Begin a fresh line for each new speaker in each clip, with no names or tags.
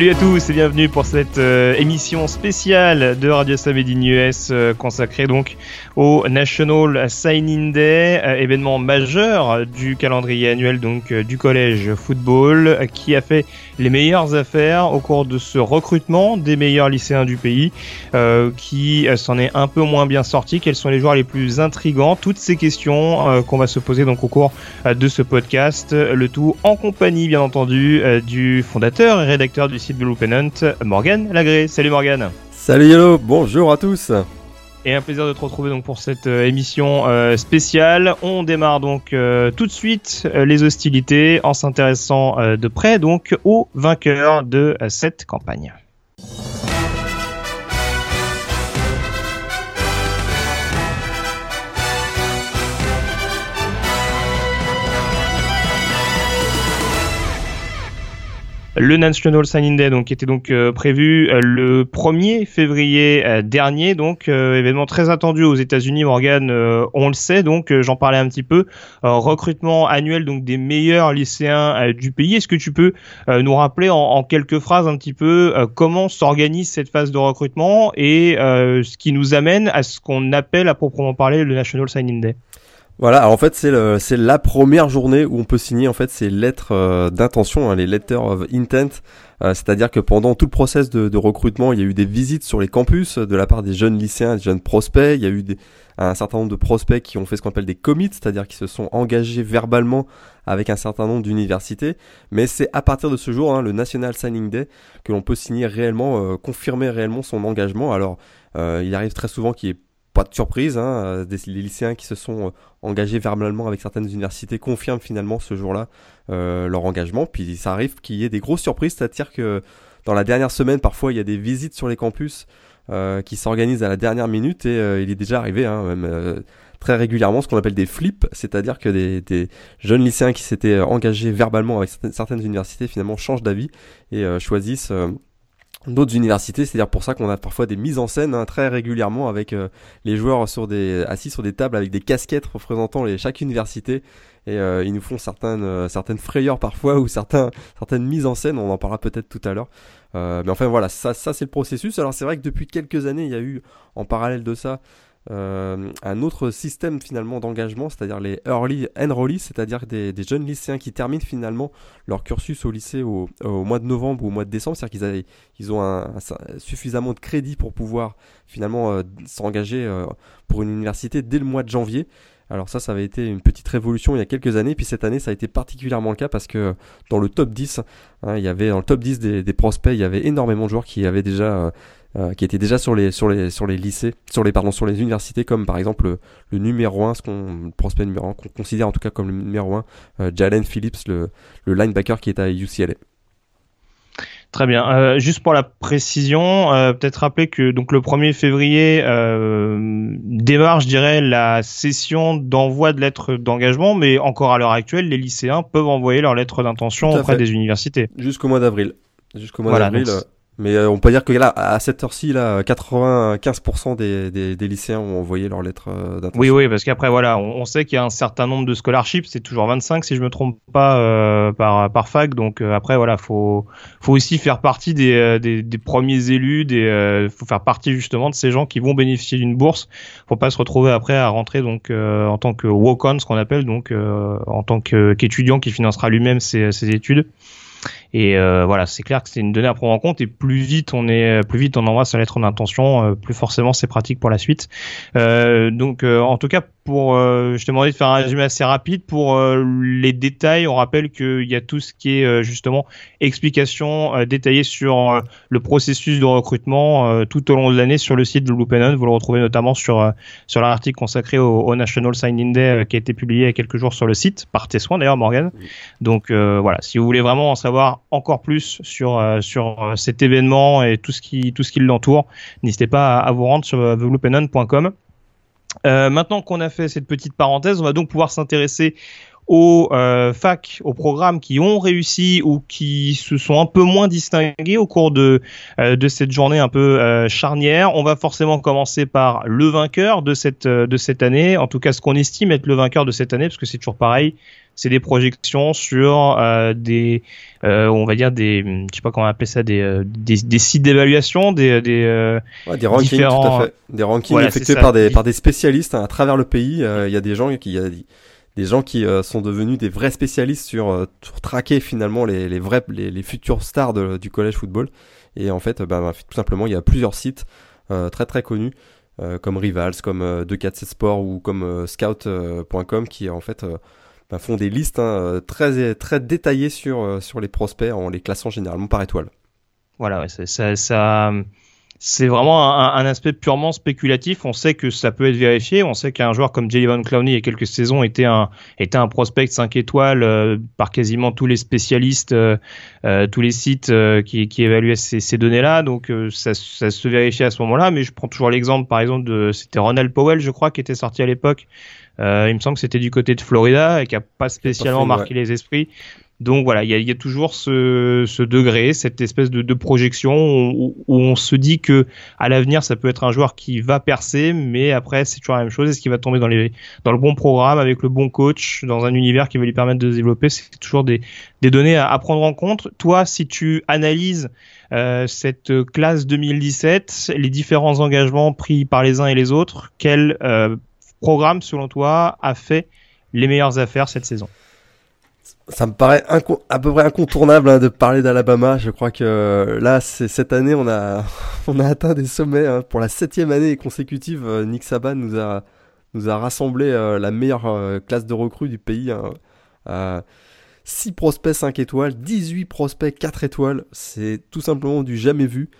Salut à tous et bienvenue pour cette euh, émission spéciale de Radio Made US euh, consacrée donc au National Signing Day, euh, événement majeur du calendrier annuel donc du collège football qui a fait les meilleures affaires au cours de ce recrutement des meilleurs lycéens du pays qui s'en est un peu moins bien sorti. Quels sont les joueurs les plus intrigants? Toutes ces questions qu'on va se poser donc au cours de ce podcast, le tout en compagnie bien entendu du fondateur et rédacteur du site de Morgan Lagré. Salut Morgan.
Salut Yellow, bonjour à tous.
Et un plaisir de te retrouver donc pour cette euh, émission euh, spéciale. On démarre donc euh, tout de suite les hostilités en s'intéressant de près donc au vainqueur de cette campagne. Le National Signing Day, donc, était donc euh, prévu euh, le 1er février euh, dernier, donc événement très attendu aux États-Unis. Morgan, on le sait, donc j'en parlais un petit peu. recrutement annuel donc des meilleurs lycéens du pays. Est-ce que tu peux nous rappeler en, quelques phrases un petit peu comment s'organise cette phase de recrutement et ce qui nous amène à ce qu'on appelle à proprement parler le National Signing Day?
Voilà, alors en fait c'est c'est la première journée où on peut signer en fait ces lettres euh, d'intention, hein, les letters of intent. Euh, c'est-à-dire que pendant tout le process de, recrutement, il y a eu des visites sur les campus de la part des jeunes lycéens, des jeunes prospects. Il y a eu un certain nombre de prospects qui ont fait ce qu'on appelle des commits, c'est-à-dire qui se sont engagés verbalement avec un certain nombre d'universités. Mais c'est à partir de ce jour, hein, le National Signing Day, que l'on peut signer réellement, euh, confirmer réellement son engagement. Alors, il arrive très souvent qu'il y ait pas de surprise, hein, euh, des, les lycéens qui se sont euh, engagés verbalement avec certaines universités confirment finalement ce jour-là euh, leur engagement. Puis ça arrive qu'il y ait des grosses surprises, c'est-à-dire que dans la dernière semaine, parfois il y a des visites sur les campus qui s'organisent à la dernière minute et il est déjà arrivé, hein, même très régulièrement, ce qu'on appelle des flips, c'est-à-dire que des, jeunes lycéens qui s'étaient engagés verbalement avec certaines universités finalement changent d'avis et choisissent d'autres universités. C'est-à-dire pour ça qu'on a parfois des mises en scène hein, très régulièrement avec euh, les joueurs sur des, assis sur des tables avec des casquettes représentant les, chaque université. Et euh, ils nous font certaines, euh, certaines frayeurs parfois ou certains, certaines mises en scène. On en parlera peut-être tout à l'heure. mais enfin voilà, ça, ça c'est le processus. Alors c'est vrai que depuis quelques années, il y a eu en parallèle de ça euh, un autre système finalement d'engagement, c'est-à-dire les early enrollees, c'est-à-dire des, jeunes lycéens qui terminent finalement leur cursus au lycée au, mois de novembre ou au mois de décembre, c'est-à-dire qu'ils ils ont suffisamment de crédit pour pouvoir finalement euh, s'engager euh, pour une université dès le mois de janvier. Alors ça, ça avait été une petite révolution il y a quelques années, puis cette année, ça a été particulièrement le cas parce que dans le top 10, hein, il y avait dans le top 10 des, des, prospects, il y avait énormément de joueurs qui avaient déjà euh, qui était déjà sur les sur les sur les lycées, sur les pardon sur les universités comme par exemple le, numéro 1, ce qu'on prospect numéro 1 qu'on considère en tout cas comme le numéro 1, euh, Jalen Phillips, le, le linebacker qui est à UCLA.
Très bien. Euh, juste pour la précision, peut-être rappeler que donc le 1er février démarre, je dirais, la session d'envoi de lettres d'engagement, mais encore à l'heure actuelle, les lycéens peuvent envoyer leurs lettres d'intention auprès des universités.
Jusqu'au mois d'avril. Jusqu'au mois d'avril. Mais euh, on peut dire que là, à cette heure-ci, là, 95% des, des, des, lycéens ont envoyé leur lettre euh, d'intention.
Oui, oui, parce qu'après, voilà, on, sait qu'il y a un certain nombre de scholarships, c'est toujours 25 si je me trompe pas euh, par par fac. Donc après, voilà, faut faut aussi faire partie des, des, des premiers élus, des faut faire partie justement de ces gens qui vont bénéficier d'une bourse. Faut pas se retrouver après à rentrer donc en tant que walk-on, ce qu'on appelle donc en tant qu'étudiant qui financera lui-même ses, ses études. Et euh, voilà, c'est clair que c'est une donnée à prendre en compte. Et plus vite on est, plus vite on envoie sa lettre d'intention, euh, plus forcément c'est pratique pour la suite. Euh, donc, en tout cas, pour, je te demandais de faire un résumé assez rapide pour les détails. On rappelle qu'il y a tout ce qui est justement explication détaillée sur le processus de recrutement tout au long de l'année sur le site de Loopenen. Vous le retrouvez notamment sur sur l'article consacré au, National Signing Day qui a été publié il y a quelques jours sur le site par tes soins d'ailleurs Morgan. Donc voilà, si vous voulez vraiment en savoir encore plus sur euh, sur euh, cet événement et tout ce qui tout ce qui l'entoure, n'hésitez pas à, vous rendre sur euh, maintenant qu'on a fait cette petite parenthèse, on va donc pouvoir s'intéresser aux euh, facs, aux programmes qui ont réussi ou qui se sont un peu moins distingués au cours de, euh, de cette journée un peu euh, charnière. On va forcément commencer par le vainqueur de cette, de cette année, en tout cas ce qu'on estime être le vainqueur de cette année, parce que c'est toujours pareil, c'est des projections sur des, on va dire des, je sais pas comment on appelle ça, des, des, sites d'évaluation, des, des,
des rankings, tout à fait. des rankings effectués par des, par des spécialistes hein, à travers le pays. Il y a des gens qui, des gens qui euh, sont devenus des vrais spécialistes sur, euh, traquer finalement les, les vrais les, les futurs stars de, du collège football et en fait bah, bah, tout simplement il y a plusieurs sites euh, très très connus comme Rivals comme 247 Sport ou comme scout.com qui en fait font des listes hein, très très détaillées sur sur les prospects en les classant généralement par étoile
voilà c'est vraiment un, aspect purement spéculatif. On sait que ça peut être vérifié. On sait qu'un joueur comme Van Clowney il y a quelques saisons était un était un prospect 5 étoiles euh, par quasiment tous les spécialistes, euh, euh tous les sites euh, qui, évaluaient ces, données-là. Donc ça, se vérifie à ce moment-là. Mais je prends toujours l'exemple, par exemple, de c'était Ronald Powell, je crois, qui était sorti à l'époque. Il me semble que c'était du côté de Florida et qui a pas spécialement marqué les esprits. Donc voilà, il y a, y a, toujours ce, ce, degré, cette espèce de, de projection où, où, on se dit que à l'avenir ça peut être un joueur qui va percer, mais après c'est toujours la même chose. Est-ce qu'il va tomber dans, les, dans le bon programme avec le bon coach, dans un univers qui va lui permettre de se développer? C'est toujours des, des données à, à, prendre en compte. Toi, si tu analyses euh, cette classe 2017, les différents engagements pris par les uns et les autres, quel euh, programme selon toi a fait les meilleures affaires cette saison?
Ça me paraît à peu près incontournable hein, de parler d'Alabama. Je crois que euh, là, cette année, on a on a atteint des sommets. Hein. Pour la septième année consécutive, euh, Nick Saban nous a nous a rassemblé euh, la meilleure classe de recrues du pays. Hein. 6 prospects 5 étoiles, 18 prospects 4 étoiles. C'est tout simplement du jamais vu.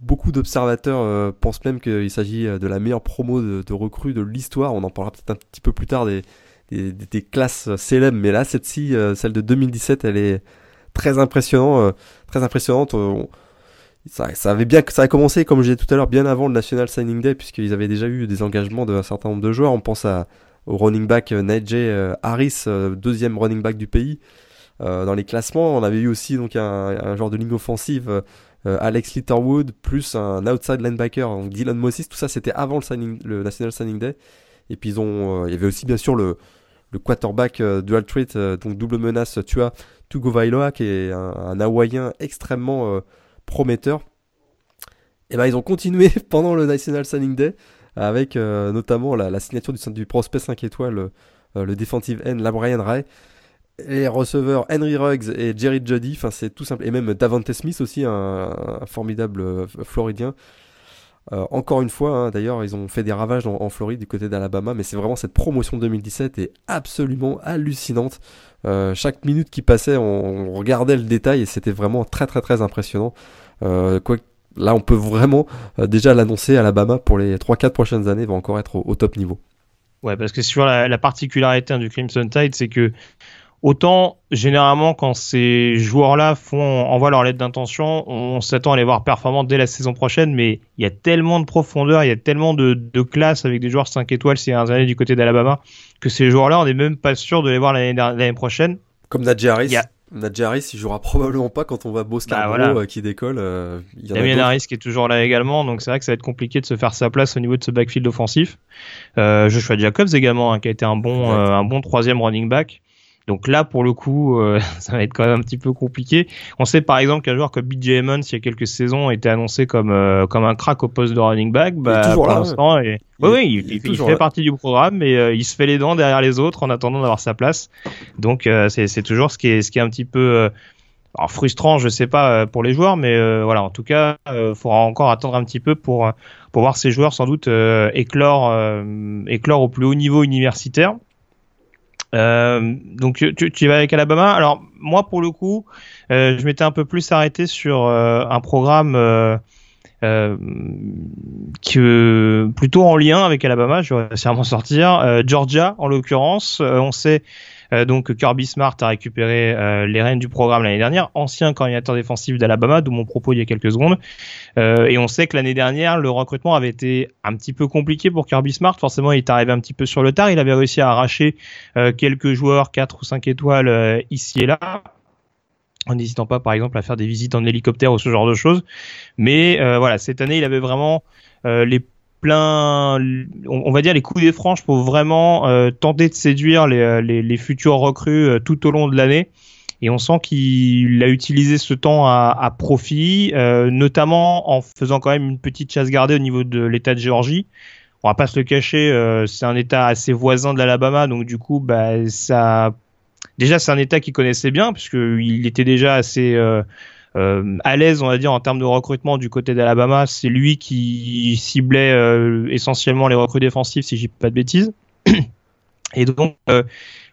Beaucoup d'observateurs pensent même qu'il s'agit de la meilleure promo de, de recrues de l'histoire. On en parlera peut-être un petit peu plus tard des, classes célèbres, mais là, cette-ci, euh, celle de 2017, elle est très impressionnante. Euh, très impressionnante. Euh, ça, ça, avait bien, ça a commencé, comme je disais tout à l'heure, bien avant le National Signing Day, puisqu'ils avaient déjà eu des engagements d'un certain nombre de joueurs. On pense à, au running back Najee Harris, deuxième running back du pays. dans les classements, on avait eu aussi donc un, un genre de ligne offensive, Alex Litterwood, plus un outside linebacker, donc Dylan Moses. Tout ça, c'était avant le, signing, le National Signing Day. Et puis ils ont, il y avait aussi bien sûr le, le quarterback euh, dual threat, euh, donc double menace, tu as Tugo Vailoa qui est un, Hawaïen extrêmement euh, prometteur. Et ben ils ont continué pendant le National Signing Day avec notamment la, signature du, du prospect 5 étoiles, le defensive end Labrian Ray, les receveurs Henry Ruggs et Jerry enfin c'est tout simple, et même Davante Smith aussi, un formidable Floridien. Euh, encore une fois, hein, d'ailleurs, ils ont fait des ravages en, Floride du côté d'Alabama, mais c'est vraiment cette promotion 2017 est absolument hallucinante. Euh, chaque minute qui passait, on, regardait le détail et c'était vraiment très très très impressionnant. Euh, là, on peut vraiment déjà l'annoncer, Alabama pour les 3-4 prochaines années va encore être au, top niveau.
Ouais, parce que sur la, la particularité hein, du Crimson Tide, c'est que Autant généralement quand ces joueurs-là font envoient leur lettre d'intention, on s'attend à les voir performants dès la saison prochaine, mais il y a tellement de profondeur, il y a tellement de, de classe avec des joueurs 5 étoiles ces dernières années du côté d'Alabama que ces joueurs-là, on n'est même pas sûr de les voir l'année prochaine.
Comme Najee Harris. A... Harris, il jouera probablement pas quand on va Beau bah, euh, qui décolle. Euh,
Damien Harris qui est toujours là également, donc c'est vrai que ça va être compliqué de se faire sa place au niveau de ce backfield offensif. Euh, Joshua Jacobs également, hein, qui a été un bon, un bon troisième running back. Donc là, pour le coup, euh, ça va être quand même un petit peu compliqué. On sait par exemple qu'un joueur comme BJ Emmons, il y a quelques saisons, était annoncé comme euh, comme un crack au poste de running back. Bah, pour l'instant, oui, oui, il, fait partie du programme, mais euh, il se fait les dents derrière les autres en attendant d'avoir sa place. Donc c'est toujours ce qui est ce qui est un petit peu alors frustrant, je sais pas pour les joueurs, mais voilà, en tout cas, il faudra encore attendre un petit peu pour pour voir ces joueurs sans doute éclore éclore au plus haut niveau universitaire. Euh, donc tu, tu, vas avec Alabama. Alors moi pour le coup, euh, je m'étais un peu plus arrêté sur euh, un programme euh, euh, que plutôt en lien avec Alabama. Je vais sûrement sortir. Georgia en l'occurrence, on sait donc Kirby Smart a récupéré les rênes du programme l'année dernière, ancien coordinateur défensif d'Alabama, d'où mon propos il y a quelques secondes. et on sait que l'année dernière, le recrutement avait été un petit peu compliqué pour Kirby Smart. Forcément, il est arrivé un petit peu sur le tard. Il avait réussi à arracher quelques joueurs 4 ou 5 étoiles ici et là en n'hésitant pas par exemple à faire des visites en hélicoptère ou ce genre de choses. Mais euh, voilà, cette année, il avait vraiment euh, les on, va dire les coups des franches pour vraiment euh, tenter de séduire les, les futurs recrues tout au long de l'année. Et on sent qu'il a utilisé ce temps à, profit, notamment en faisant quand même une petite chasse gardée au niveau de l'État de Géorgie. On va pas se le cacher, c'est un État assez voisin de l'Alabama, donc du coup, bah, déjà c'est un État qu'il connaissait bien puisqu'il était déjà assez euh, euh, à l'aise, on va dire, en termes de recrutement du côté d'Alabama. C'est lui qui ciblait euh, essentiellement les recrues défensives, si j'ai pas de bêtises. Et donc,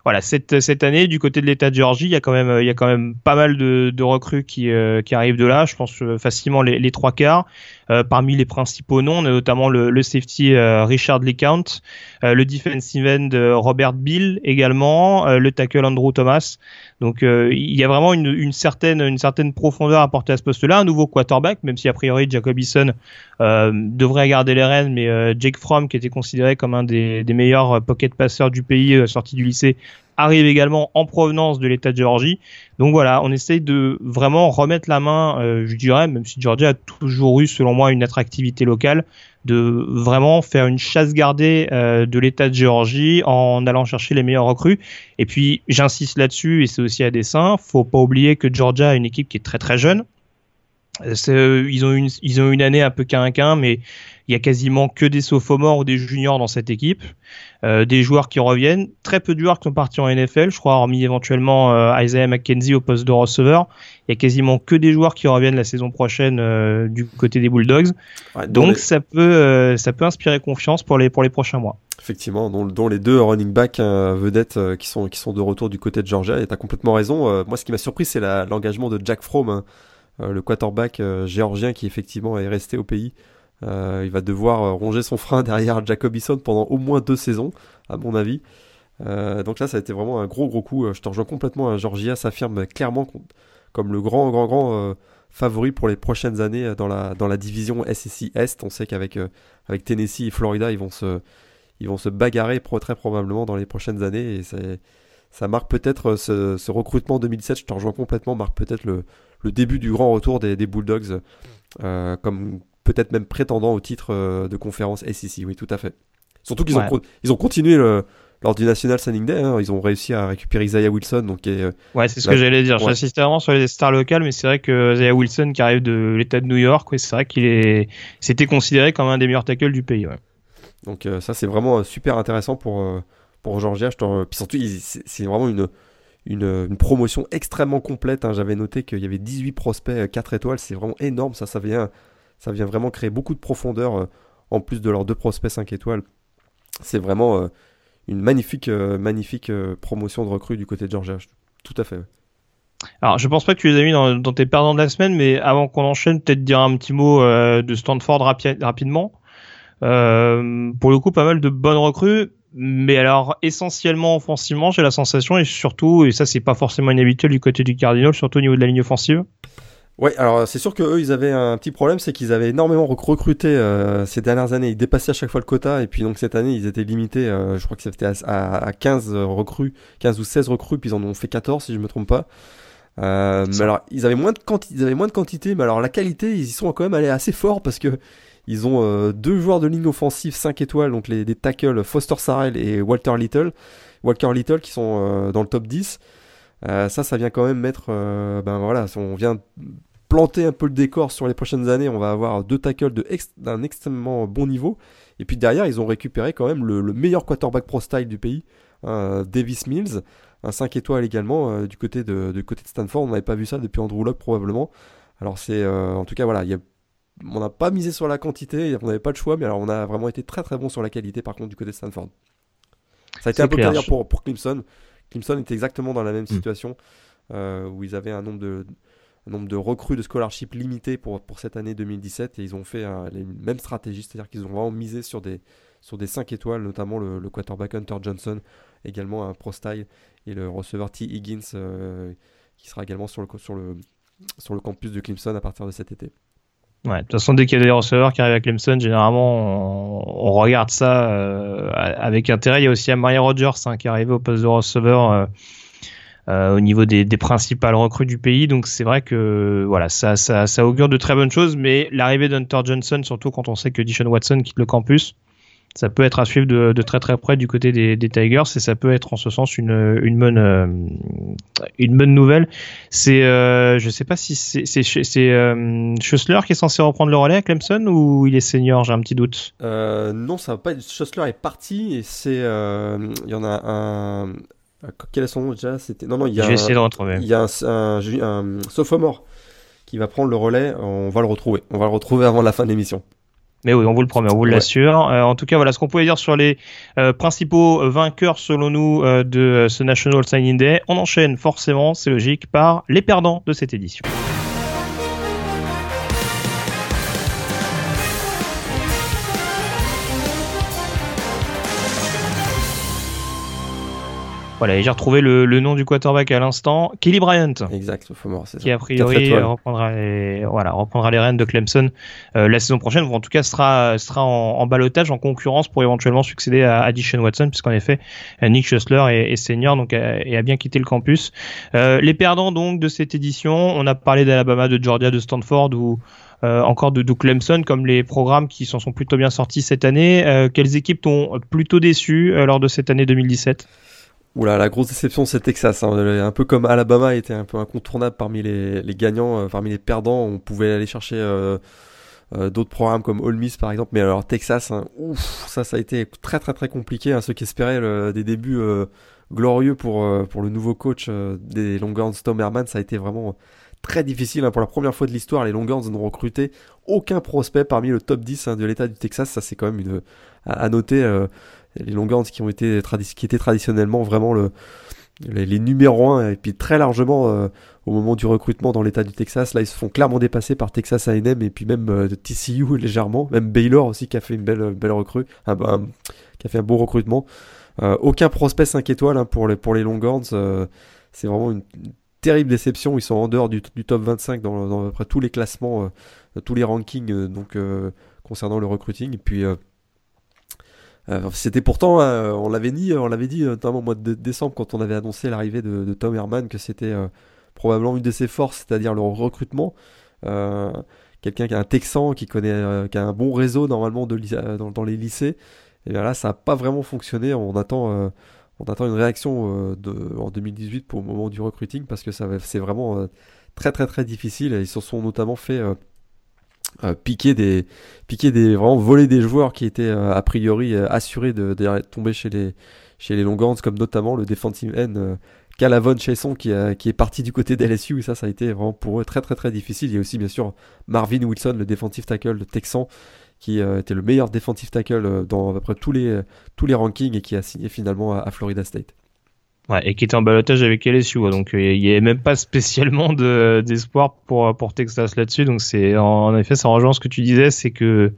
voilà, cette, cette année, du côté de l'État de Géorgie, il y a quand même, il y a quand même pas mal de, de recrues qui, qui arrivent de là. Je pense facilement les, trois quarts. Euh, parmi les principaux noms, on a notamment le, le safety euh, Richard LeCount, euh, le defensive end Robert Bill également, le tackle Andrew Thomas. Donc il y a vraiment une, certaine une certaine profondeur à porter à ce poste-là, un nouveau quarterback, même si a priori Jacob Eason devrait garder les rênes, mais Jake Fromm, qui était considéré comme un des, meilleurs pocket passeurs du pays, sorti du lycée, arrive également en provenance de l'État de Géorgie. Donc voilà, on essaye de vraiment remettre la main, euh, je dirais, même si Georgia a toujours eu, selon moi, une attractivité locale, de vraiment faire une chasse gardée euh, de l'État de Géorgie en allant chercher les meilleurs recrues. Et puis, j'insiste là-dessus, et c'est aussi à dessein, faut pas oublier que Georgia a une équipe qui est très très jeune. Euh, ils ont une, une année un peu quinquin, mais il y a quasiment que des sophomores ou des juniors dans cette équipe, euh, des joueurs qui reviennent, très peu de joueurs qui sont partis en NFL, je crois, hormis éventuellement euh, Isaiah McKenzie au poste de receveur. Il y a quasiment que des joueurs qui reviennent la saison prochaine euh, du côté des Bulldogs. Donc ça peut ça peut inspirer confiance pour les pour les prochains mois.
Effectivement, dont, les deux running backs vedettes qui sont qui sont de retour du côté de Georgia. Et t'as complètement raison. moi, ce qui m'a surpris, c'est l'engagement de Jack Fromm, hein, le quarterback géorgien qui effectivement est resté au pays euh, il va devoir euh, ronger son frein derrière Jacob Eason pendant au moins deux saisons, à mon avis. Euh, donc là, ça a été vraiment un gros gros coup. Je te rejoins complètement. Georgia s'affirme clairement comme le grand grand grand favori pour les prochaines années dans la dans la division SEC Est. On sait qu'avec avec Tennessee et Florida, ils vont se ils vont se bagarrer très probablement dans les prochaines années et ça marque peut-être ce, ce, recrutement 2017. Je te rejoins complètement. Marque peut-être le, le début du grand retour des, des Bulldogs comme peut-être même prétendant au titre euh, de conférence SEC. Oui, tout à fait. Surtout qu'ils ont, ils ont continué le, lors du National Signing Day. Hein, ils ont réussi à récupérer Isaiah Wilson. Donc,
euh, ouais, c'est ce que j'allais dire. J'insistais vraiment sur les stars locales, mais c'est vrai que Isaiah Wilson, qui arrive de l'État de New York, c'est vrai qu'il est, c'était considéré comme un des meilleurs tackles du pays. Ouais.
Donc euh, ça, c'est vraiment super intéressant pour pour Georgia. Je Puis surtout, c'est vraiment une, une, une, promotion extrêmement complète. Hein. J'avais noté qu'il y avait 18 prospects 4 étoiles. C'est vraiment énorme. Ça, ça vient ça vient vraiment créer beaucoup de profondeur euh, en plus de leurs deux prospects 5 étoiles. C'est vraiment euh, une magnifique, euh, magnifique promotion de recrues du côté de Georgia. Tout à fait.
Alors, je pense pas que tu les as mis dans, tes perdants de la semaine, mais avant qu'on enchaîne, peut-être dire un petit mot de Stanford rapidement. pour le coup, pas mal de bonnes recrues, mais alors essentiellement offensivement, j'ai la sensation, et surtout, et ça c'est pas forcément inhabituel du côté du Cardinal, surtout au niveau de la ligne offensive,
Ouais, alors c'est sûr qu'eux, ils avaient un petit problème, c'est qu'ils avaient énormément recruté euh, ces dernières années. Ils dépassaient à chaque fois le quota, et puis donc cette année, ils étaient limités, euh, je crois que c'était à, à, 15 recrues, 15 ou 16 recrues, puis ils en ont fait 14 si je me trompe pas. Euh, mais alors, ils avaient, moins de quantité, ils avaient moins de quantité, mais alors la qualité, ils y sont quand même allés assez fort parce que ils ont euh, deux joueurs de ligne offensive 5 étoiles, donc les des tackles Foster Sarrell et Walter Little. Walker Little qui sont dans le top 10. Ça, ça vient quand même mettre, ben voilà, on vient planter un peu le décor sur les prochaines années, on va avoir deux tackles d'un extrêmement bon niveau. Et puis derrière, ils ont récupéré quand même le, meilleur quarterback pro style du pays, Davis Mills, un 5 étoiles également euh, du, côté de, du côté de Stanford. On n'avait pas vu ça depuis Andrew Locke probablement. Alors c'est euh, en tout cas voilà, on n'a pas misé sur la quantité, on n'avait pas de choix, mais alors on a vraiment été très très bon sur la qualité par contre du côté de Stanford. Ça a été un peu clair pour, pour Clemson. Clemson était exactement dans la même mm. situation euh, où ils avaient un nombre de un nombre de recrues de scholarship limité pour, pour cette année 2017 et ils ont fait les mêmes stratégies, c'est-à-dire qu'ils ont vraiment misé sur des, sur des 5 étoiles, notamment le, le quarterback Hunter Johnson, également un pro style, et le receveur T. Higgins qui sera également sur le, sur, le, sur le campus de Clemson à partir de cet été.
Ouais, de toute façon, dès qu'il y a des receveurs qui arrivent à Clemson, généralement, on, regarde ça euh, avec intérêt. Il y a aussi Amari Rogers hein, qui est arrivé au poste de receveur euh, euh, au niveau des, des, principales recrues du pays. Donc c'est vrai que voilà, ça, ça, ça augure de très bonnes choses. Mais l'arrivée d'Hunter Johnson, surtout quand on sait que Dishon Watson quitte le campus, ça peut être à suivre de, de, très très près du côté des, des, Tigers et ça peut être en ce sens une, une bonne euh, une bonne nouvelle. C'est euh, je sais pas si c'est c'est euh, qui est censé reprendre le relais à Clemson ou il est senior, j'ai un petit doute.
Euh, non, ça va pas. Schussler est parti et c'est il y en a un quel est son nom déjà? C'était non non il y a.
Je vais essayer de retrouver.
Il y a un, un, un sophomore qui va prendre le relais. On va le retrouver. On va le retrouver avant la fin de l'émission.
Mais oui, on vous le promet, on vous l'assure. Euh, en tout cas, voilà ce qu'on pouvait dire sur les euh, principaux vainqueurs, selon nous, euh, de ce National Signing Day. On enchaîne forcément, c'est logique, par les perdants de cette édition. Voilà, et j'ai retrouvé le, le, nom du quarterback à l'instant, Kelly Bryant.
Exact, sophomore, c'est
Qui a priori reprendra les, voilà, reprendra les rênes de Clemson euh, la saison prochaine, ou en tout cas sera, sera en, en balotage, en concurrence pour éventuellement succéder à, à Watson, puisqu'en effet, Nick Schussler est, est senior donc, et a bien quitté le campus. Euh, les perdants donc de cette édition, on a parlé d'Alabama, de Georgia, de Stanford, ou euh, encore de, de, Clemson, comme les programmes qui s'en sont plutôt bien sortis cette année. Euh, quelles équipes t'ont plutôt déçu euh, lors de cette année 2017
Oula, la grosse déception, c'est Texas. Hein. Un peu comme Alabama était un peu incontournable parmi les, gagnants, euh, parmi les perdants. On pouvait aller chercher euh, euh, d'autres programmes comme Ole Miss par exemple. Mais alors Texas, hein, ouf, ça, ça a été très très très compliqué. Hein. Ceux qui espéraient des débuts glorieux pour pour le nouveau coach des Longhorns, Tom Herman, ça a été vraiment très difficile. Pour la première fois de l'histoire, les Longhorns n'ont recruté aucun prospect parmi le top 10 hein, de l'État du Texas. Ça, c'est quand même une à noter les ont été qui étaient traditionnellement vraiment le les, les numéros 1 et puis très largement euh, au moment du recrutement dans l'état du Texas. Là ils se font clairement dépasser par Texas A&M et puis même euh, TCU légèrement. Même Baylor aussi qui a fait une belle belle recrue un, qui a fait un beau recrutement. Euh, aucun prospect 5 étoiles hein, pour les pour les Longhorns euh, c'est vraiment une, terrible déception. Ils sont en dehors du, du top 25 dans, dans à peu près tous les classements euh, tous les rankings donc concernant le recruiting. Et puis euh, c'était pourtant, euh, on l'avait dit, on l'avait dit notamment au mois de décembre quand on avait annoncé l'arrivée de, Tom Herman que c'était euh, probablement une de ses forces, c'est-à-dire le recrutement. Quelqu'un qui a un Texan, qui connaît, qui a un bon réseau normalement dans, les lycées. Et bien là, ça n'a pas vraiment fonctionné. On attend, on attend une réaction en 2018 pour le moment du recruiting parce que ça, c'est vraiment très très très difficile. Ils se sont notamment fait euh, piquer des piquer des vraiment voler des joueurs qui étaient euh, a priori euh, assurés de, tomber chez les chez les comme notamment le defensive end Calavon Chesson qui, est parti du côté d'LSU et ça ça a été vraiment pour eux très très très difficile. Il y a aussi bien sûr Marvin Wilson le defensive tackle de Texan qui était le meilleur defensive tackle dans à peu près tous les tous les rankings et qui a signé finalement à Florida State
Et qui était en balotage avec LSU, donc euh, il n'y avait même pas spécialement de, d'espoir pour, pour Texas là-dessus. Donc c'est en effet, ça rejoint ce que tu disais, c'est que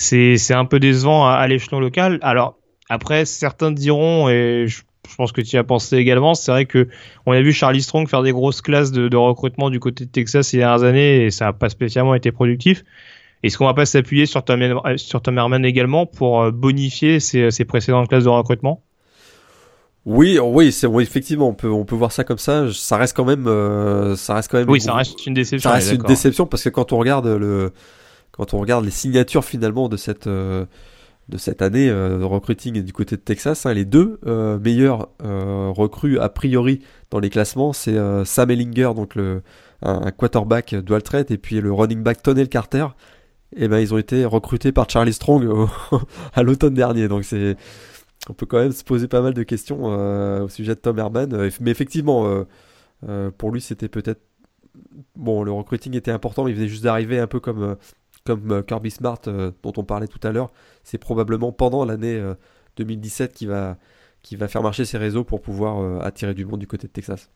c'est, un peu décevant à, l'échelon local. Alors après, certains diront, et je, pense que tu y as pensé également, c'est vrai que on a vu Charlie Strong faire des grosses classes de, recrutement du côté de Texas ces dernières années et ça n'a pas spécialement été productif. Est-ce qu'on va pas s'appuyer sur Tom, Tom Herman également pour euh, bonifier ces, ces précédentes classes de recrutement?
Oui, oui, c'est oui, effectivement, on peut on peut voir ça comme ça. Ça reste quand même, euh, ça reste quand même.
Oui, ça reste une déception.
Ça reste une déception parce que quand on regarde le, quand on regarde les signatures finalement de cette euh, de cette année euh, de recruiting du côté de Texas, hein, les deux meilleurs recrues a priori dans les classements, c'est Sam Ellinger, donc le un, un quarterback dual threat, et puis le running back Tonnell Carter. Et ben ils ont été recrutés par Charlie Strong au, à l'automne dernier, donc c'est on peut quand même se poser pas mal de questions euh, au sujet de Tom Herman. Euh, mais effectivement, euh, pour lui, c'était peut-être. Bon, le recruiting était important, mais il venait juste d'arriver un peu comme, comme Kirby Smart, dont on parlait tout à l'heure. C'est probablement pendant l'année 2017 qu'il va, qui va faire marcher ses réseaux pour pouvoir attirer du monde du côté de Texas.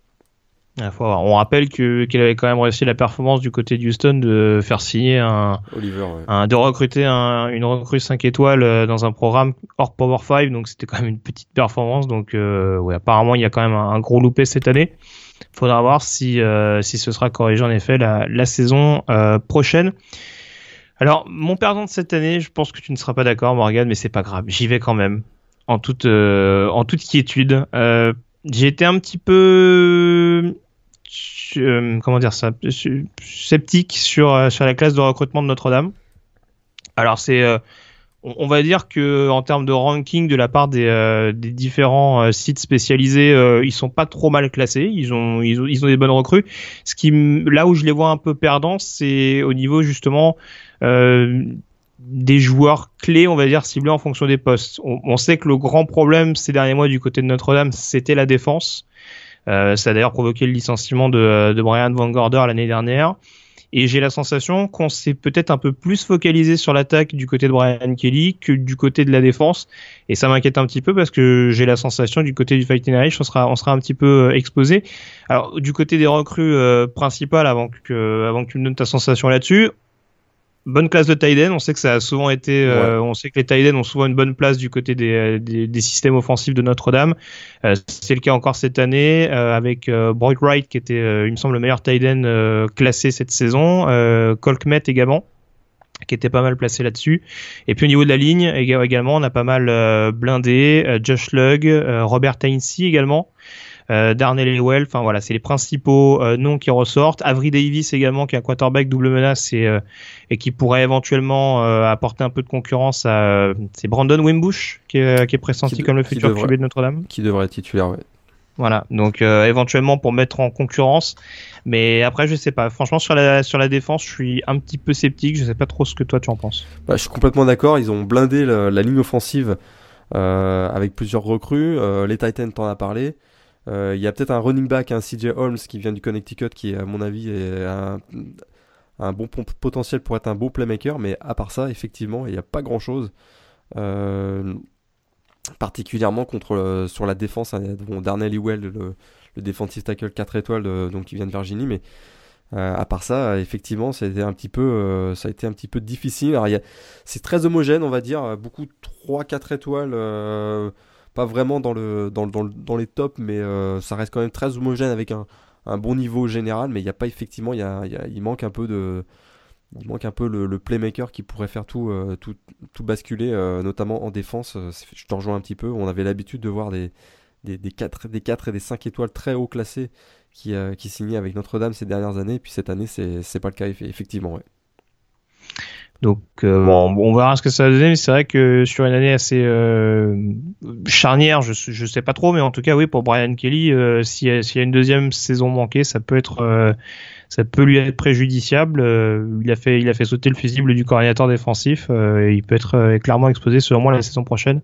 On rappelle que qu'il avait quand même réussi la performance du côté de Houston de faire signer un,
Oliver,
un de recruter un, une recrue 5 étoiles euh, dans un programme hors Power 5, donc c'était quand même une petite performance. Donc euh, ouais, apparemment il y a quand même un, gros loupé cette année. Faudra voir si euh, si ce sera corrigé en effet la, la saison euh, prochaine. Alors mon perdant de cette année, je pense que tu ne seras pas d'accord Morgan, mais c'est pas grave, j'y vais quand même en toute en toute quiétude. j'ai été un petit peu euh, comment dire ça, sceptique sur, euh, sur la classe de recrutement de Notre-Dame. Alors c'est euh, on, va dire que en termes de ranking de la part des, des différents sites spécialisés, ils sont pas trop mal classés. Ils ont, ils ont, ils ont des bonnes recrues. Ce qui, là où je les vois un peu perdants, c'est au niveau justement des joueurs clés, on va dire ciblés en fonction des postes. On, on, sait que le grand problème ces derniers mois du côté de Notre-Dame, c'était la défense. Euh, ça a d'ailleurs provoqué le licenciement de, de Brian Van Gorder l'année dernière. Et j'ai la sensation qu'on s'est peut-être un peu plus focalisé sur l'attaque du côté de Brian Kelly que du côté de la défense. Et ça m'inquiète un petit peu parce que j'ai la sensation du côté du Fighting Irish, on sera, on sera un petit peu euh, exposé. Alors, du côté des recrues euh, principales, avant que, avant que tu me donnes ta sensation là-dessus, bonne classe de Tiden. On sait que ça a souvent été, euh, on sait que les Tiden ont souvent une bonne place du côté des, des, des systèmes offensifs de Notre-Dame. Euh, c'est le cas encore cette année euh, avec euh, Wright qui était, il me semble, le meilleur Tiden classé cette saison. Colkmet également qui était pas mal placé là-dessus. Et puis au niveau de la ligne également, on a pas mal blindé. Josh Lugg, Robert Tainsey également euh, Darnell Ewell, enfin voilà, c'est les principaux euh, noms qui ressortent. Avery Davis également, qui est un quarterback double menace et, euh, et qui pourrait éventuellement apporter un peu de concurrence à. c'est Brandon Wimbush qui est, qui est pressenti comme le futur QB de Notre-Dame.
Qui devrait être titulaire, ouais.
Voilà, donc éventuellement pour mettre en concurrence. Mais après, je sais pas. Franchement, sur la, sur la défense, je suis un petit peu sceptique. Je sais pas trop ce que toi tu en penses.
Bah, je suis complètement d'accord. Ils ont blindé la, la ligne offensive euh, avec plusieurs recrues. Euh, les Titans, t'en as parlé. Euh, il y a peut-être un running back, un CJ Holmes qui vient du Connecticut, qui à mon avis est un, bon potentiel pour être un beau playmaker, mais à part ça, effectivement, il n'y a pas grand-chose. Euh, particulièrement contre sur la défense, hein, bon, Darnell Ewell, le, le defensive tackle 4 étoiles donc qui vient de Virginie, mais euh, à part ça, effectivement, ça a été un petit peu, ça a été un petit peu difficile. C'est très homogène, on va dire, beaucoup 3-4 étoiles pas vraiment dans, le, dans, dans, les tops, mais euh, ça reste quand même très homogène avec un, un bon niveau général. Mais il n'y a pas effectivement, y a, il manque un peu de. Il manque un peu le, playmaker qui pourrait faire tout, euh, tout, tout, basculer, euh, notamment en défense. Je te rejoins un petit peu. On avait l'habitude de voir des, des, des, 4, des 4 et des 5 étoiles très haut classés qui, qui signaient avec Notre-Dame ces dernières années. Et puis cette année, c'est pas le cas, effectivement. Ouais.
Donc euh, bon, on verra ce que ça va donner, mais c'est vrai que sur une année assez euh, charnière, je je sais pas trop, mais en tout cas oui pour Brian Kelly, euh, s'il y, a une deuxième saison manquée, ça peut être ça peut lui être préjudiciable. il a fait il a fait sauter le fusible du coordinateur défensif, il peut être clairement exposé selon moi la saison prochaine.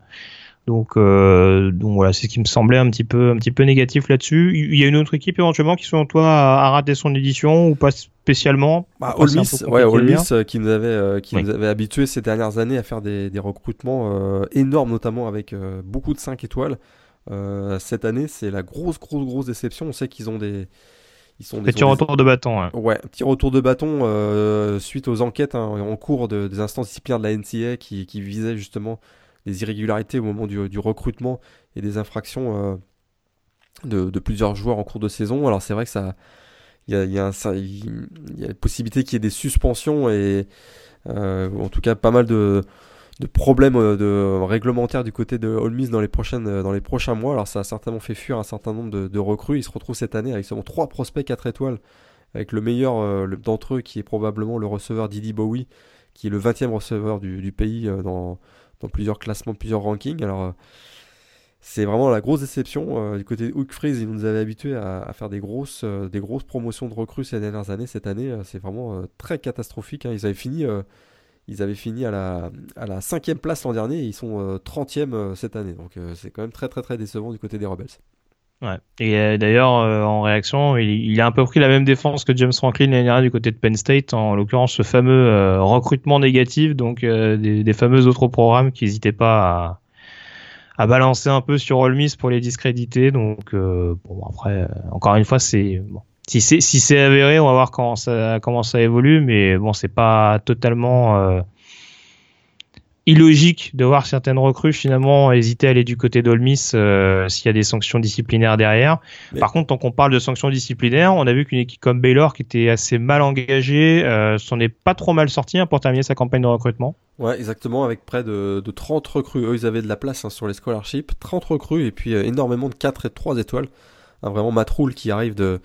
Donc, euh, donc voilà, c'est ce qui me semblait un petit peu, un petit peu négatif là-dessus. Il y a une autre équipe éventuellement qui, selon toi, a, raté son édition ou pas spécialement?
Bah, All Miss, ouais, All Miss euh, qui nous avait, euh, qui nous avait habitués ces dernières années à faire des, des recrutements euh, énormes, notamment avec euh, beaucoup de 5 étoiles. cette année, c'est la grosse, grosse, grosse déception. On sait qu'ils ont des
ils sont des, petit retour de bâton.
Ouais. ouais, petit retour de bâton suite aux enquêtes hein, en cours de, des instances disciplinaires de la NCA qui, qui visaient justement des irrégularités au moment du, recrutement et des infractions euh, de, plusieurs joueurs en cours de saison. Alors c'est vrai que ça, il y a, y, possibilité qu'il y ait des suspensions et euh, en tout cas pas mal de, problèmes euh, de réglementaires du côté de Holmes dans les prochaines dans les prochains mois. Alors ça a certainement fait fuir un certain nombre de, recrues. Il se retrouve cette année avec seulement trois prospects 4 étoiles, avec le meilleur d'entre eux qui est probablement le receveur Didi Bowie, qui est le 20e receveur du pays dans dans plusieurs classements, plusieurs rankings. Alors, euh, c'est vraiment la grosse déception. Euh, du côté de Hook Freeze, ils nous avaient habitués à, faire des grosses, euh, des grosses promotions de recrues ces dernières années. Cette année, c'est vraiment très catastrophique. Hein. Ils avaient fini, ils avaient fini à la, à la cinquième place l'an dernier et ils sont 30e cette année. Donc, c'est quand même très, très, très décevant du côté des Rebels.
Ouais. Et euh, d'ailleurs, euh, en réaction, il, il, a un peu pris la même défense que James Franklin l'année dernière du côté de Penn State, en l'occurrence ce fameux euh, recrutement négatif, donc des, des, fameux autres programmes qui n'hésitaient pas à balancer un peu sur All Miss pour les discréditer. Donc bon après, encore une fois, c'est bon. Si c'est si c'est avéré, on va voir comment ça comment ça évolue, mais bon, c'est pas totalement illogique de voir certaines recrues finalement hésiter à aller du côté d'Olmis euh, s'il y a des sanctions disciplinaires derrière. Par contre, tant qu'on parle de sanctions disciplinaires, on a vu qu'une équipe comme Baylor qui était assez mal engagée euh, s'en est pas trop mal sortie hein, pour terminer sa campagne de recrutement.
Ouais, exactement, avec près de, de 30 recrues. Eux, ils avaient de la place hein, sur les scholarships, 30 recrues et puis euh, énormément de 4 et 3 étoiles. vraiment Matroul qui arrive de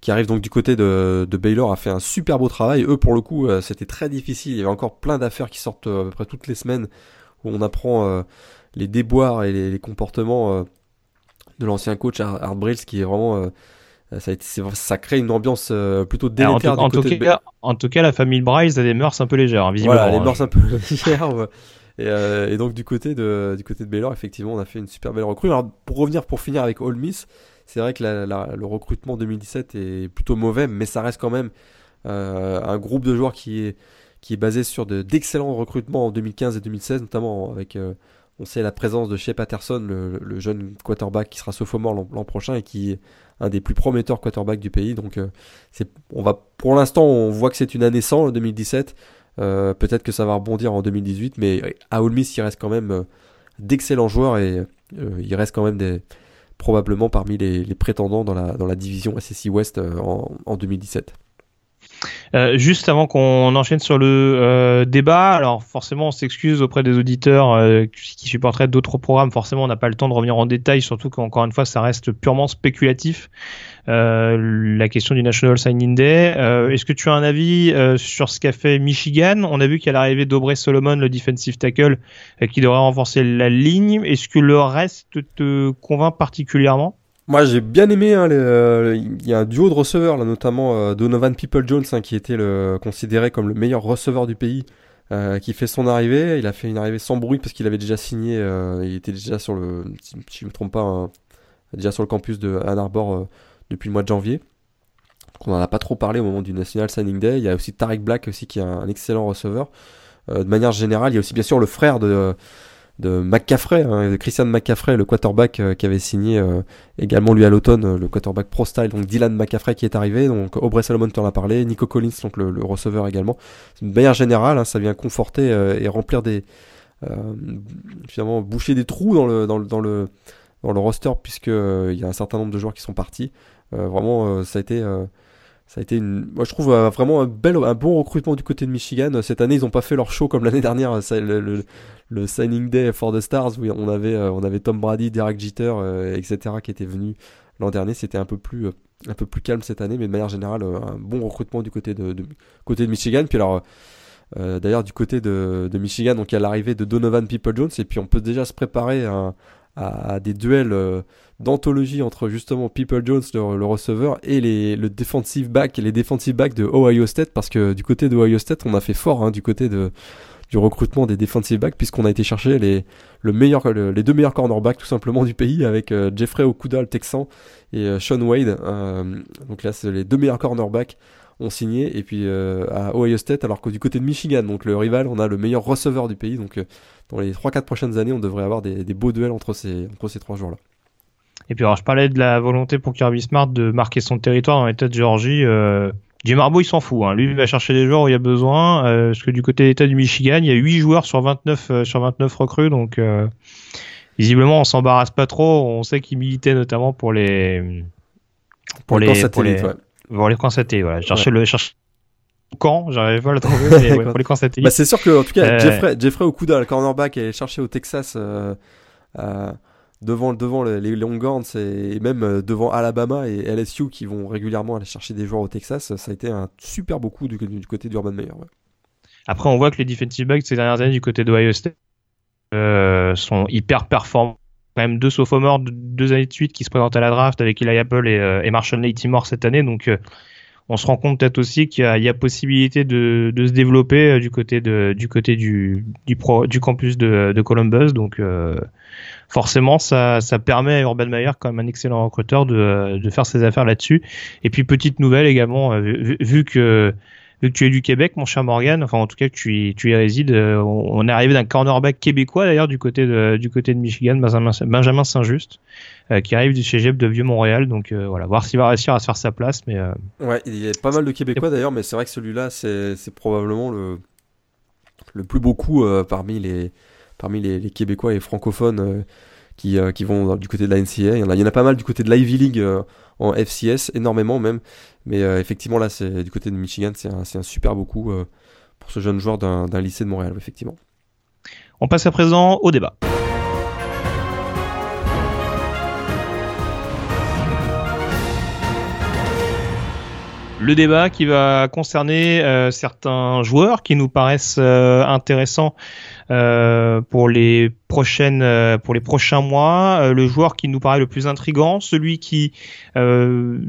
qui arrive donc du côté de, de Baylor, a fait un super beau travail. Eux, pour le coup, euh, c'était très difficile. Il y avait encore plein d'affaires qui sortent euh, à peu près toutes les semaines où on apprend euh, les déboires et les, comportements de l'ancien coach Art Brills qui est vraiment ça, a été, ça crée une ambiance plutôt délétère
en, tout, cas, en tout cas, la famille Bryce a des mœurs un peu légères, hein, visiblement.
Voilà, les mœurs un peu légères. Et, donc du côté de du côté de Baylor, effectivement, on a fait une super belle recrue. Alors pour revenir, pour finir avec Ole Miss, c'est vrai que le recrutement 2017 est plutôt mauvais, mais ça reste quand même euh, un groupe de joueurs qui est, qui est basé sur d'excellents recrutements en 2015 et 2016, notamment avec, euh, on sait, la présence de Shea Patterson, le, jeune quarterback qui sera sophomore l'an prochain et qui est un des plus prometteurs quarterbacks du pays. Donc, euh, on va, pour l'instant, on voit que c'est une année sans, 2017. peut-être que ça va rebondir en 2018, mais à Ole il reste quand même d'excellents joueurs et il reste quand même des, probablement parmi les, prétendants dans la, dans la division SSI West euh, en, 2017.
Euh, juste avant qu'on enchaîne sur le euh, débat, alors forcément on s'excuse auprès des auditeurs qui supporteraient d'autres programmes, forcément on n'a pas le temps de revenir en détail, surtout qu'encore une fois ça reste purement spéculatif. Euh, la question du National Signing Day. Euh, est-ce que tu as un avis euh, sur ce qu'a fait Michigan? On a vu qu'à l'arrivée d'Aubrey Solomon, le defensive tackle, qui devrait renforcer la ligne. Est-ce que le reste te convainc particulièrement?
Moi j'ai bien aimé, hein, il y a un duo de receveurs, là, notamment Donovan People-Jones, hein, qui était le, considéré comme le meilleur receveur du pays, qui fait son arrivée. Il a fait une arrivée sans bruit parce qu'il avait déjà signé, il était déjà sur le, si, je me trompe pas, hein, déjà sur le campus de Ann Arbor depuis le mois de janvier. on n'en a pas trop parlé au moment du National Signing Day. Il y a aussi Tarek Black aussi qui est un, excellent receveur. Euh, de manière générale, il y a aussi bien sûr le frère de, de McCaffrey, hein, Christian McCaffrey, le quarterback euh, qui avait signé euh, également lui à l'automne, le quarterback pro style, donc Dylan McCaffrey qui est arrivé, donc Aubrey Solomon tu en as parlé, Nico Collins, donc le, receveur également. De manière générale, hein, ça vient conforter et remplir des, finalement boucher des trous dans le dans le dans le, dans le roster puisque il y a un certain nombre de joueurs qui sont partis. Euh, vraiment, euh, ça a été euh, ça a été une, moi je trouve vraiment un bel, un bon recrutement du côté de Michigan. Cette année, ils n'ont pas fait leur show comme l'année dernière, le, le, signing day for the stars où on avait, on avait Tom Brady, Derek Jeter, etc. qui étaient venus l'an dernier. C'était un peu plus, un peu plus calme cette année, mais de manière générale, un bon recrutement du côté de, côté de Michigan. Puis alors, d'ailleurs, du côté de, de Michigan, donc il y a l'arrivée de Donovan People Jones, et puis on peut déjà se préparer à, à, des duels d'anthologie entre justement People Jones, le, receveur, et les, le defensive back, les defensive back de Ohio State, parce que du côté de Ohio State, on a fait fort hein, du côté de, du recrutement des defensive backs, puisqu'on a été chercher les, le meilleur, les deux meilleurs cornerbacks tout simplement du pays, avec euh, Jeffrey Okuda, le Texan, et euh, Sean Wade. Euh, donc là, c'est les deux meilleurs cornerbacks ont signé et puis à Ohio State alors que du côté de Michigan donc le rival on a le meilleur receveur du pays donc dans les 3-4 prochaines années on devrait avoir des, des beaux duels entre ces, entre ces trois joueurs là
et puis alors je parlais de la volonté pour Kirby Smart de marquer son territoire dans l'État de Géorgie. Euh, Jim Harbaugh il s'en fout. Hein. Lui il va chercher des joueurs où il y a besoin. Euh, parce que du côté de l'État du Michigan, il y a 8 joueurs sur 29 euh, sur 29 recrues. Donc euh, visiblement on s'embarrasse pas trop. On sait qu'il militait notamment pour les
pour, les, pour les
pour les satellites. Voilà. Chercher le chercher camp, j'arrive pas à le trouver, mais pour les satellites.
Bah, c'est sûr que en tout cas Jeffrey Jeffrey Okuda, le cornerback, est cherché au Texas. Euh, devant, devant les Longhorns et même euh, devant Alabama et LSU qui vont régulièrement aller chercher des joueurs au Texas, ça a été un super beau coup du, côté d'Urban Meyer.
Après, on voit que les defensive backs ces dernières années du côté d'Ohio State euh, sont hyper performants. Quand même deux sophomores, deux années de suite qui se présentent à la draft avec Eli Apple et, euh, et Marshall Lattimore cette année. Donc, on se rend compte peut-être aussi qu'il y, a possibilité de, se développer du côté de, du côté du, du, pro, du campus de, de Columbus. Donc, forcément ça, ça permet à Urban Meyer comme un excellent recruteur de, de faire ses affaires là-dessus. Et puis petite nouvelle également, euh, vu, que vu que tu es du Québec, mon cher Morgan, enfin en tout cas que tu y, tu y résides, on est arrivé d'un cornerback québécois d'ailleurs du côté de du côté de Michigan, Benjamin, Saint-Just, qui arrive du cégep de Vieux-Montréal. Donc voilà, voir s'il va réussir à se faire sa place. Mais
ouais, il y a pas mal de Québécois d'ailleurs, mais c'est vrai que celui-là, c'est probablement le le plus beau coup parmi les parmi les, les Québécois et francophones qui, euh, qui vont du côté de la NCA. Il y en a, il y en a pas mal du côté de l'Ivy League euh, en FCS, énormément même. Mais euh, effectivement, là, c'est du côté de Michigan, c'est un, un, super beau coup pour ce jeune joueur d'un lycée de Montréal, effectivement.
On passe à présent au débat. le débat qui va concerner euh, certains joueurs qui nous paraissent euh, intéressants euh, pour les prochaines pour les prochains mois le joueur qui nous paraît le plus intrigant celui qui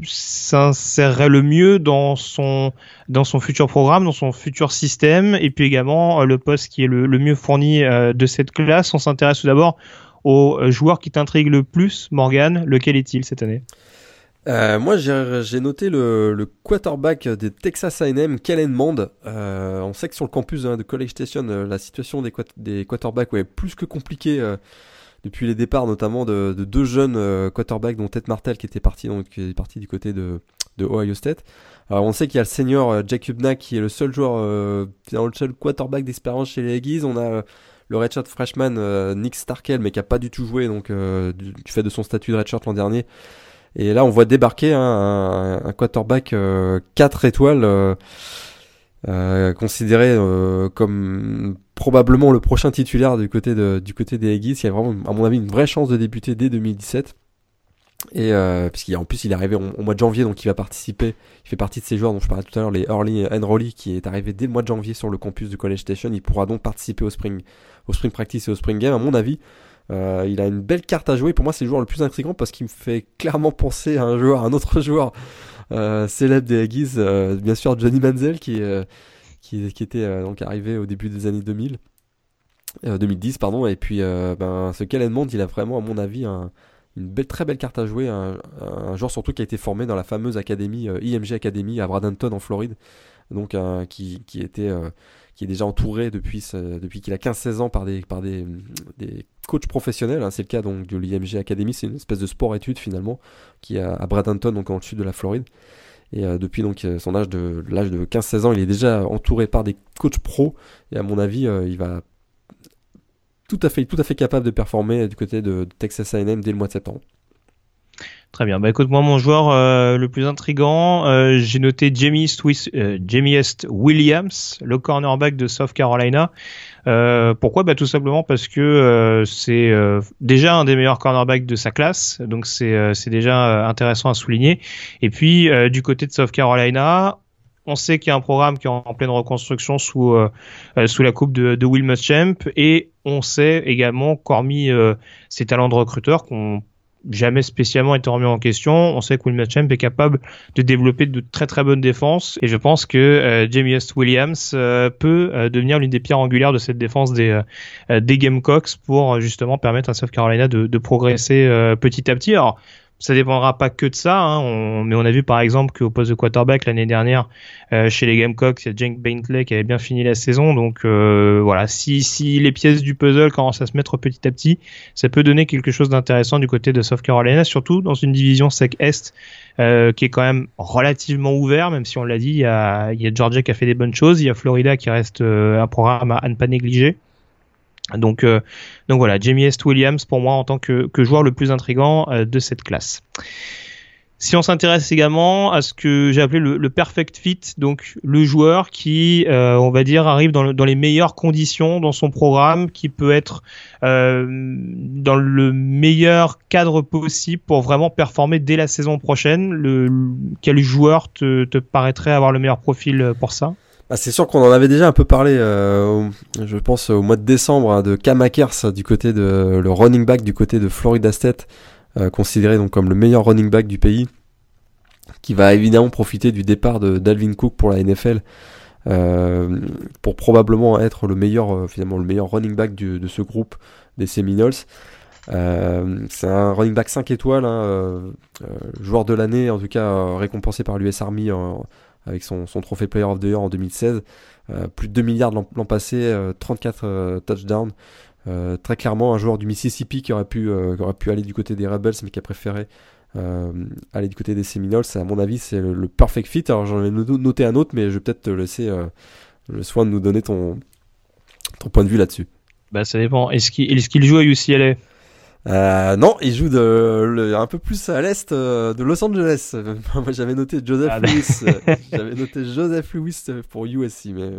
s'insérerait le mieux dans son dans son futur programme dans son futur système et puis également le poste qui est le, le mieux fourni de cette classe. On s'intéresse tout d'abord au joueur qui t'intrigue le plus Morgan. Lequel est-il cette année?
Euh, moi, j'ai noté le, le, quarterback des Texas A&M, Kellen Mond. Euh, on sait que sur le campus hein, de College Station, euh, la situation des, quarterbacks est plus que compliquée euh, depuis les départs, notamment de, de deux jeunes euh, quarterbacks, dont Ted Martel qui était parti, donc, qui parti du côté de, de Ohio State. Alors, on sait qu'il y a le senior Jacob Nack qui est le seul joueur, le seul quarterback d'expérience chez les Aggies. On a le redshirt freshman Nick Starkel, mais qui a pas du tout joué, donc du, du, fait de son statut de redshirt l'an dernier. Et là, on voit débarquer un, un, quarterback 4 euh, étoiles, euh, euh, considéré comme probablement le prochain titulaire du côté, de, du côté des Aggies, qui a vraiment, à mon avis, une vraie chance de débuter dès 2017. Et euh, puisqu'en plus il est arrivé au, mois de janvier, donc il va participer. Il fait partie de ces joueurs dont je parlais tout à l'heure, les Early Enrollee, qui est arrivé dès le mois de janvier sur le campus de College Station. Il pourra donc participer au spring, au spring practice et au spring game. À mon avis, euh, il a une belle carte à jouer. Pour moi, c'est le joueur le plus intrigant parce qu'il me fait clairement penser à un joueur, un autre joueur euh, célèbre des Aggies, euh, bien sûr Johnny Manziel, qui, qui, était donc arrivé au début des années 2000. 2010 pardon et puis ben ce Kellen Mond il a vraiment à mon avis un, une très belle carte à jouer un, joueur surtout qui a été formé dans la fameuse académie IMG Academy à Bradenton en Floride donc qui était qui est déjà entouré depuis, depuis qu'il a 15-16 ans par des, par des, des coachs professionnels. Hein. C'est le cas donc de l'IMG Academy, c'est une espèce de sport-étude finalement, qui est à Bradenton, donc le sud de la Floride. Et euh, depuis donc euh, son âge de l'âge de 15-16 ans, il est déjà entouré par des coachs pros. Et à mon avis, euh, il va tout à fait, tout à fait capable de performer du côté de Texas A&M dès le mois de septembre.
Très bien. Bah écoute, moi mon joueur euh, le plus intrigant, euh, j'ai noté Jamie Est, euh, Jamie Est Williams, le cornerback de South Carolina. pourquoi? Bah tout simplement parce que c'est déjà un des meilleurs cornerbacks de sa classe, donc c'est c'est déjà intéressant à souligner. Et puis du côté de South Carolina, on sait qu'il y a un programme qui est en, pleine reconstruction sous sous la coupe de, de Will Muschamp et on sait également qu'hormis ses talents de recruteur qu'on jamais spécialement été remis en question. On sait que Will Champ est capable de développer de très très bonnes défenses et je pense que euh, Jamie Williams euh, peut euh, devenir l'une des pierres angulaires de cette défense des, des Gamecocks pour justement permettre à South Carolina de, de progresser petit à petit. Alors, ça dépendra pas que de ça, hein. mais on a vu par exemple qu'au poste de quarterback l'année dernière euh, chez les Gamecocks, il y a Jake Bentley qui avait bien fini la saison, donc euh, voilà, si, si les pièces du puzzle commencent à se mettre petit à petit, ça peut donner quelque chose d'intéressant du côté de South Carolina, surtout dans une division sec est euh, qui est quand même relativement ouvert, même si on l'a dit, il y, a, il y a Georgia qui a fait des bonnes choses, il y a Florida qui reste un programme à ne pas négliger. Donc, euh, donc voilà, Jamie Est Williams pour moi en tant que, joueur le plus intrigant euh, de cette classe. Si on s'intéresse également à ce que j'ai appelé le, perfect fit, donc le joueur qui, euh, on va dire, arrive dans, le, dans, les meilleures conditions dans son programme, qui peut être euh, dans le meilleur cadre possible pour vraiment performer dès la saison prochaine. Le, quel joueur te paraîtrait avoir le meilleur profil pour ça?
Ah, c'est sûr qu'on en avait déjà un peu parlé, euh, je pense au mois de décembre, hein, de Cam Akers du côté de le running back du côté de Florida State, euh, considéré donc comme le meilleur running back du pays, qui va évidemment profiter du départ de Dalvin Cook pour la NFL, euh, pour probablement être le meilleur euh, finalement le meilleur running back du, de ce groupe des Seminoles. Euh, c'est un running back 5 étoiles, hein, joueur de l'année en tout cas récompensé par l'US Army en avec son, son trophée Player of the Year en 2016. plus de 2 milliards l'an passé, 34 touchdowns. très clairement, un joueur du Mississippi qui aurait pu, aurait pu aller du côté des Rebels, mais qui a préféré aller du côté des Seminoles. À mon avis, c'est le, perfect fit. Alors j'en ai noté un autre, mais je vais peut-être te laisser le soin de nous donner ton, ton point de vue là-dessus.
Bah ça dépend. Est-ce qu'il joue à UCLA
euh, non, il joue de, un peu plus à l'est euh, de Los Angeles. Moi, j'avais noté Joseph ah, Lewis. Euh, j'avais noté Joseph Lewis pour USC, mais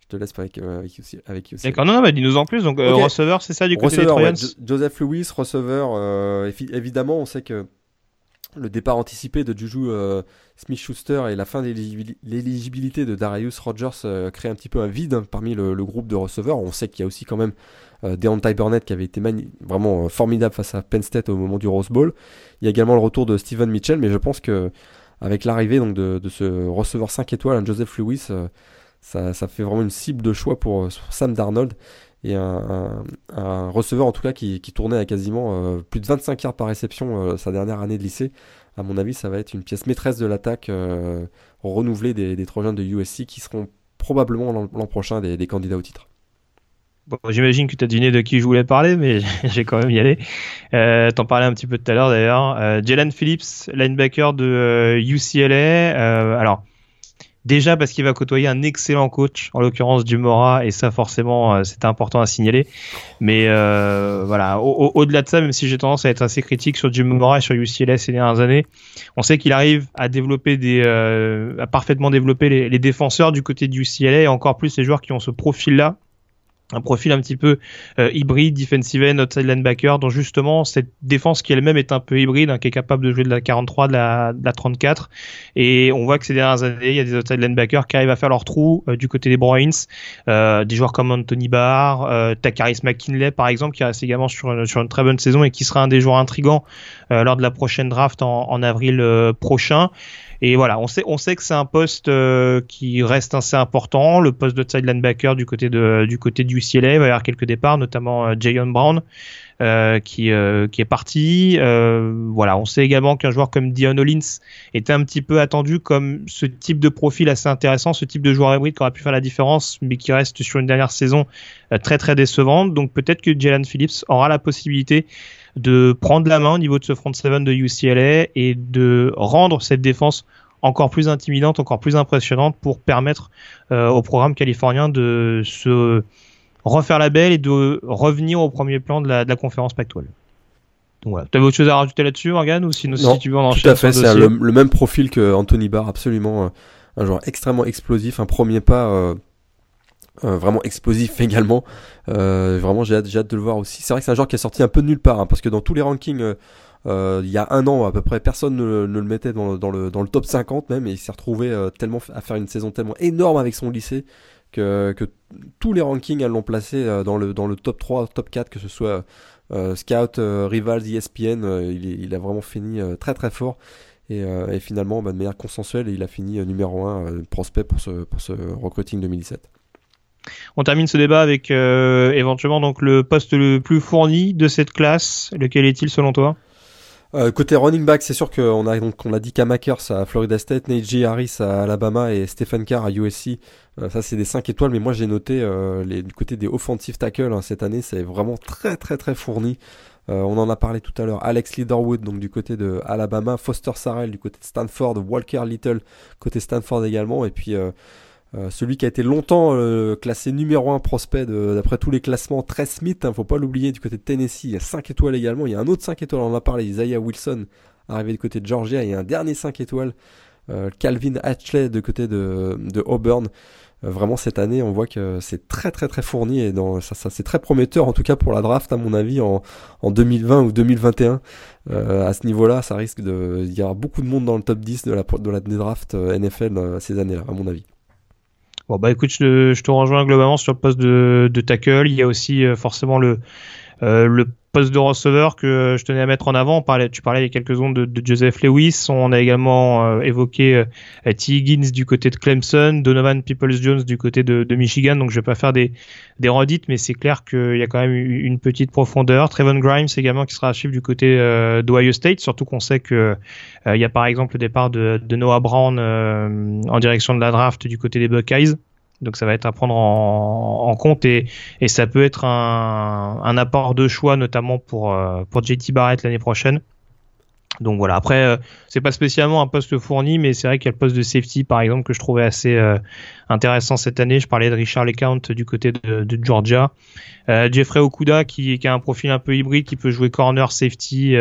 je te laisse avec, avec, avec USC.
D'accord, non, non, mais dis-nous en plus. Donc, receveur, c'est ça du côté des Trojans
Joseph Lewis, receveur. évidemment, on sait que le départ anticipé de Juju Smith-Schuster et la fin de l'éligibilité de Darius Rogers crée un petit peu un vide parmi le, le groupe de receveurs. On sait qu'il y a aussi quand même euh, Deontay Burnett qui avait été vraiment euh, formidable face à Penn State au moment du Rose Bowl. Il y a également le retour de Steven Mitchell, mais je pense que avec l'arrivée donc de, ce receveur 5 étoiles, Joseph Lewis, euh, ça, fait vraiment une cible de choix pour, Sam Darnold et un, receveur en tout cas qui, tournait à quasiment plus de 25 yards par réception sa dernière année de lycée. À mon avis, ça va être une pièce maîtresse de l'attaque renouvelée des, des Trojans de USC qui seront probablement l'an prochain des candidats au titre.
J'imagine que tu as deviné de qui je voulais parler, mais j'ai quand même y aller. Euh, T'en parlais un petit peu tout à l'heure d'ailleurs. Euh, Jalen Phillips, linebacker de UCLA. Euh, alors, déjà parce qu'il va côtoyer un excellent coach, en l'occurrence Dumora, et ça forcément c'était important à signaler. Mais voilà, au-delà de ça, même si j'ai tendance à être assez critique sur Dumora et sur UCLA ces dernières années, on sait qu'il arrive à développer des, à parfaitement développer les, les défenseurs du côté du UCLA et encore plus les joueurs qui ont ce profil-là un profil un petit peu euh, hybride, defensive end, outside linebacker, dont justement cette défense qui elle-même est un peu hybride, hein, qui est capable de jouer de la 43, de la, de la 34. Et on voit que ces dernières années, il y a des outside linebackers qui arrivent à faire leur trou euh, du côté des Bruins, euh, des joueurs comme Anthony Barr, euh, Takaris McKinley par exemple, qui reste également sur, une très bonne saison et qui sera un des joueurs intrigants lors de la prochaine draft en avril prochain. Et voilà, on sait, on sait que c'est un poste euh, qui reste assez important. Le poste de side linebacker du côté de, du côté du il va y avoir quelques départs, notamment euh, Jayon Brown. Euh, qui, euh, qui est parti. Euh, voilà, on sait également qu'un joueur comme Dion Hollins était un petit peu attendu comme ce type de profil assez intéressant, ce type de joueur hybride qui aurait pu faire la différence, mais qui reste sur une dernière saison très très décevante. Donc peut-être que Jalen Phillips aura la possibilité de prendre la main au niveau de ce front seven de UCLA et de rendre cette défense encore plus intimidante, encore plus impressionnante pour permettre euh, au programme californien de se refaire la belle et de revenir au premier plan de la, de la conférence pactuelle. Donc voilà. Tu avais autre chose à rajouter là-dessus, Morgan ou sinon si tu veux en
Tout à fait, c'est le, même profil que Anthony Barr, absolument euh, un joueur extrêmement explosif, un premier pas euh, euh, vraiment explosif également. Euh, vraiment, j'ai hâte, hâte, de le voir aussi. C'est vrai que c'est un joueur qui est sorti un peu de nulle part, hein, parce que dans tous les rankings, euh, il y a un an à peu près, personne ne, le mettait dans le, dans, le, dans le top 50 même, et il s'est retrouvé tellement à faire une saison tellement énorme avec son lycée que, que tous les rankings l'ont placé dans le, dans le top 3, top 4, que ce soit Scout, Rivals, ESPN, il, il, a vraiment fini très très fort. Et, et finalement, bah, de manière consensuelle, il a fini numéro 1 prospect pour ce, pour ce recruiting 2017.
On termine ce débat avec euh, éventuellement donc le poste le plus fourni de cette classe. Lequel est-il selon toi?
Euh, côté running back, c'est sûr qu'on a donc on a dit Kamakers à Florida State, Najee Harris à Alabama et Stephen Carr à USC. Euh, ça c'est des 5 étoiles, mais moi j'ai noté les, du côté des offensive tackles hein, cette année, c'est vraiment très très très fourni. on en a parlé tout à l'heure. Alex Leaderwood, donc du côté de Alabama, Foster Sarrell du côté de Stanford, Walker Little côté Stanford également, et puis euh, celui qui a été longtemps euh, classé numéro 1 prospect d'après tous les classements, Trey Smith, hein, faut pas l'oublier, du côté de Tennessee, il y a 5 étoiles également, il y a un autre 5 étoiles, on en a parlé, Isaiah Wilson, arrivé du côté de Georgia, il y a un dernier 5 étoiles, euh, Calvin Hatchley de côté de, Auburn. vraiment cette année, on voit que c'est très très très fourni et ça, c'est très prometteur en tout cas pour la draft à mon avis en, en 2020 ou 2021. à ce niveau-là, ça risque de, il y aura beaucoup de monde dans le top 10 de la de la draft NFL ces années-là à mon avis.
Bon bah écoute, je, te rejoins globalement sur le poste de, tackle. Il y a aussi euh, forcément le euh, le poste de receveur que je tenais à mettre en avant. tu parlais il y a quelques secondes de, Joseph Lewis. On a également euh, évoqué euh, T. Higgins du côté de Clemson, Donovan Peoples-Jones du côté de, Michigan. Donc je vais pas faire des, des redites, mais c'est clair qu'il y a quand même une petite profondeur. Trevon Grimes également qui sera à suivre du côté euh, d'Ohio State, surtout qu'on sait que il y a par exemple le départ de, de Noah Brown en direction de la draft du côté des Buckeyes. Donc ça va être à prendre en, compte et, ça peut être un, apport de choix notamment pour, euh, JT Barrett l'année prochaine. Donc voilà, après euh, c'est pas spécialement un poste fourni, mais c'est vrai qu'il y a le poste de safety par exemple que je trouvais assez euh, intéressant cette année. Je parlais de Richard LeCount du côté de, Georgia, Jeffrey Okuda qui, a un profil un peu hybride, qui peut jouer corner, safety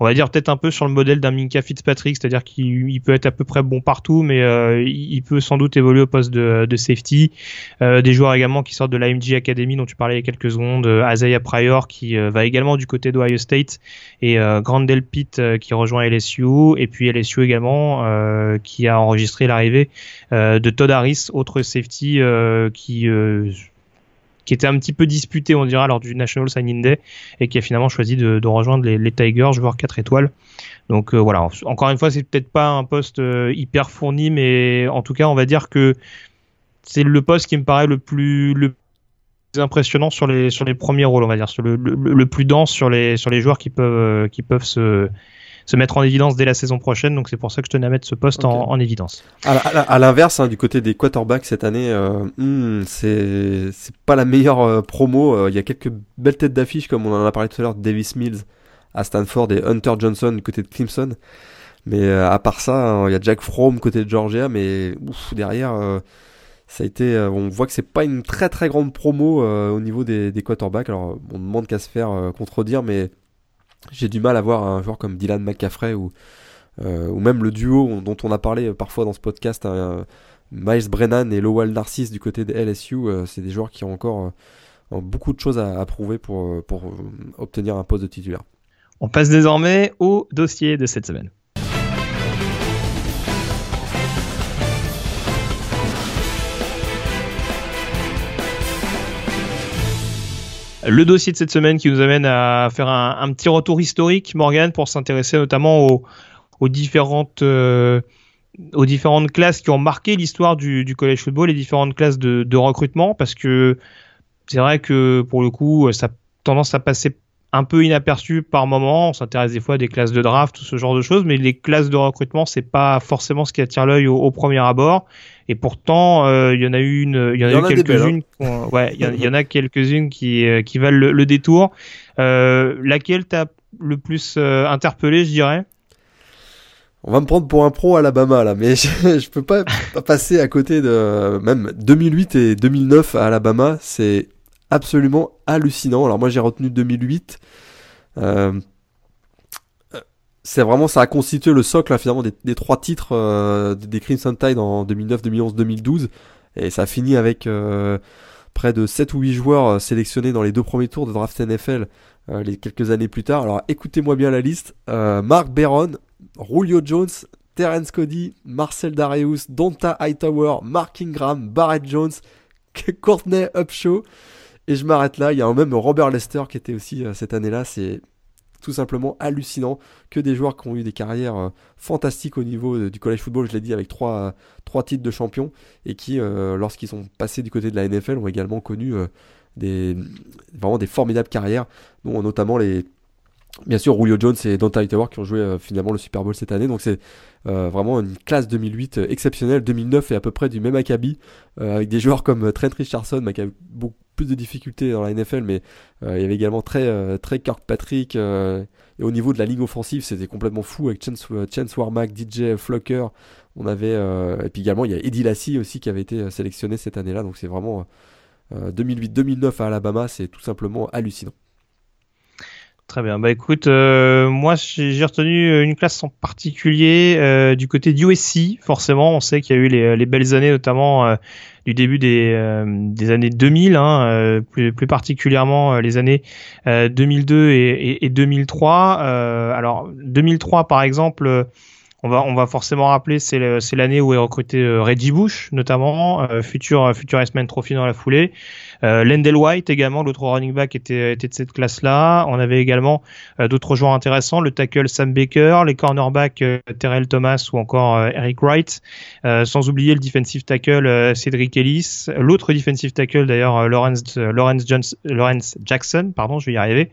on va dire peut-être un peu sur le modèle d'un Minka Fitzpatrick, c'est-à-dire qu'il peut être à peu près bon partout, mais euh, il peut sans doute évoluer au poste de, safety. Euh, des joueurs également qui sortent de l'AMG Academy dont tu parlais il y a quelques secondes, euh, Isaiah Pryor qui va également du côté d'Ohio State et Grand Pitt qui rejoint LSU et puis LSU également qui a enregistré l'arrivée de Todd Harris, autre safety qui qui était un petit peu disputé, on dira, lors du National Signing Day, et qui a finalement choisi de, rejoindre les, Tigers, joueur 4 étoiles. Donc euh, voilà, encore une fois, c'est peut-être pas un poste euh, hyper fourni, mais en tout cas, on va dire que c'est le poste qui me paraît le plus, impressionnant sur les, sur les premiers rôles, on va dire, le, le, plus dense sur les, sur les joueurs qui peuvent, qui peuvent se, se mettre en évidence dès la saison prochaine. Donc c'est pour ça que je tenais à mettre ce poste en, en, évidence.
À, l'inverse, hein, du côté des quarterbacks cette année, euh, hmm, c'est pas la meilleure euh, promo. Euh, il y a quelques belles têtes d'affiche comme on en a parlé tout à l'heure, Davis Mills à Stanford et Hunter Johnson du côté de Clemson. Mais à part ça, hein, il y a Jack Fromm côté de Georgia, mais ouf, derrière ça a été, on voit que c'est pas une très très grande promo au niveau des, des quarterbacks. Alors on demande qu'à se faire contredire, mais j'ai du mal à voir un joueur comme Dylan McCaffrey ou, euh, même le duo dont on a parlé parfois dans ce podcast, hein, Miles Brennan et Lowell Narcisse du côté des LSU. Euh, c'est des joueurs qui ont encore euh, beaucoup de choses à, prouver pour obtenir un poste de titulaire.
On passe désormais au dossier de cette semaine. Le dossier de cette semaine qui nous amène à faire un, petit retour historique, Morgan, pour s'intéresser notamment aux, différentes euh, aux différentes classes qui ont marqué l'histoire du, du college football, les différentes classes de, de recrutement, parce que c'est vrai que pour le coup, ça a tendance à passer un peu inaperçu par moment. On s'intéresse des fois à des classes de draft, tout ce genre de choses, mais les classes de recrutement, c'est pas forcément ce qui attire l'œil au, premier abord. Et pourtant, euh, il y en a une, il y en a, quelques-unes, ouais, il y, en a quelques-unes qui euh, qui valent le, détour. Euh, laquelle t'a le plus interpellé, je dirais?
On va me prendre pour un pro Alabama là, mais je, je peux pas passer à côté de même 2008 et 2009 à Alabama, c'est absolument hallucinant. Alors moi j'ai retenu 2008. Euh, c'est vraiment ça a constitué le socle finalement des, trois titres euh, des Crimson Tide en 2009, 2011, 2012 et ça a fini avec euh, près de 7 ou 8 joueurs sélectionnés dans les deux premiers tours de draft NFL les quelques années plus tard. Alors écoutez-moi bien la liste Mark Barron, Julio Jones, Terence Cody, Marcel Darius, Donta Hightower, Mark Ingram, Barrett Jones, Courtney Upshaw. Et je m'arrête là. Il y a même Robert Lester qui était aussi euh, cette année-là. C'est tout simplement hallucinant que des joueurs qui ont eu des carrières euh, fantastiques au niveau euh, du college football, je l'ai dit, avec trois, trois titres de champion et qui, lorsqu'ils sont passés du côté de la NFL, ont également connu des, vraiment des formidables carrières, dont notamment les, Bien sûr, Julio Jones et Dante Hightower qui ont joué euh, finalement le Super Bowl cette année. Donc c'est euh, vraiment une classe 2008 euh, exceptionnelle. 2009 est à peu près du même acabit avec des joueurs comme Trent Richardson qui a beaucoup plus de difficultés dans la NFL, mais il y avait également très très Kirkpatrick. et au niveau de la ligne offensive, c'était complètement fou avec Chance, Warmack, DJ Flocker. On avait et puis également il y a Eddie Lassie aussi qui avait été sélectionné cette année-là. Donc c'est vraiment 2008-2009 à Alabama, c'est tout simplement hallucinant.
Très bien. Bah écoute, euh, moi j'ai retenu euh, une classe en particulier euh, du côté du USC. Forcément, on sait qu'il y a eu les belles années, notamment du début des, des années 2000, hein, plus, plus, particulièrement les années 2002 et, et, et 2003. alors 2003 par exemple. On va, on va forcément rappeler, c'est l'année où est recruté Reggie Bush, notamment, futur, futur S-Man Trophy dans la foulée. Euh, White également, l'autre running back était, de cette classe-là. On avait également d'autres joueurs intéressants, le tackle Sam Baker, les cornerbacks Terrell Thomas ou encore Eric Wright, sans oublier le defensive tackle Cedric Ellis, l'autre defensive tackle d'ailleurs Lawrence, Jackson, pardon, je vais y arriver.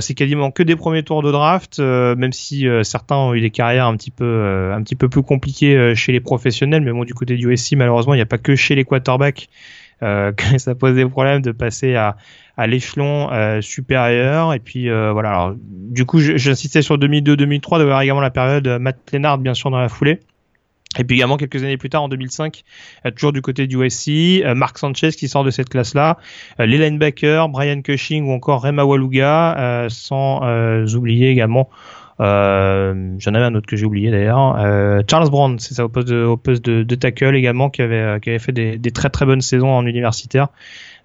C'est quasiment que des premiers tours de draft, même si certains ont eu des carrières un petit peu, plus compliquées chez les professionnels, mais bon du côté du USC malheureusement il n'y a pas que chez les quarterbacks euh, que ça pose des problèmes de passer à, à l'échelon euh, supérieur. Et puis euh, voilà. Alors, du coup, j'insistais sur 2002-2003, d'avoir également la période Matt Lennard bien sûr dans la foulée. Et puis également quelques années plus tard, en 2005, toujours du côté du USC, Mark Sanchez qui sort de cette classe-là, les linebackers, Brian Cushing ou encore Rema Waluga, sans oublier également euh, J'en avais un autre que j'ai oublié d'ailleurs. Euh, Charles Brown, c'est ça, au poste de, au poste de, de, tackle également, qui avait, qui avait fait des, des, très très bonnes saisons en universitaire.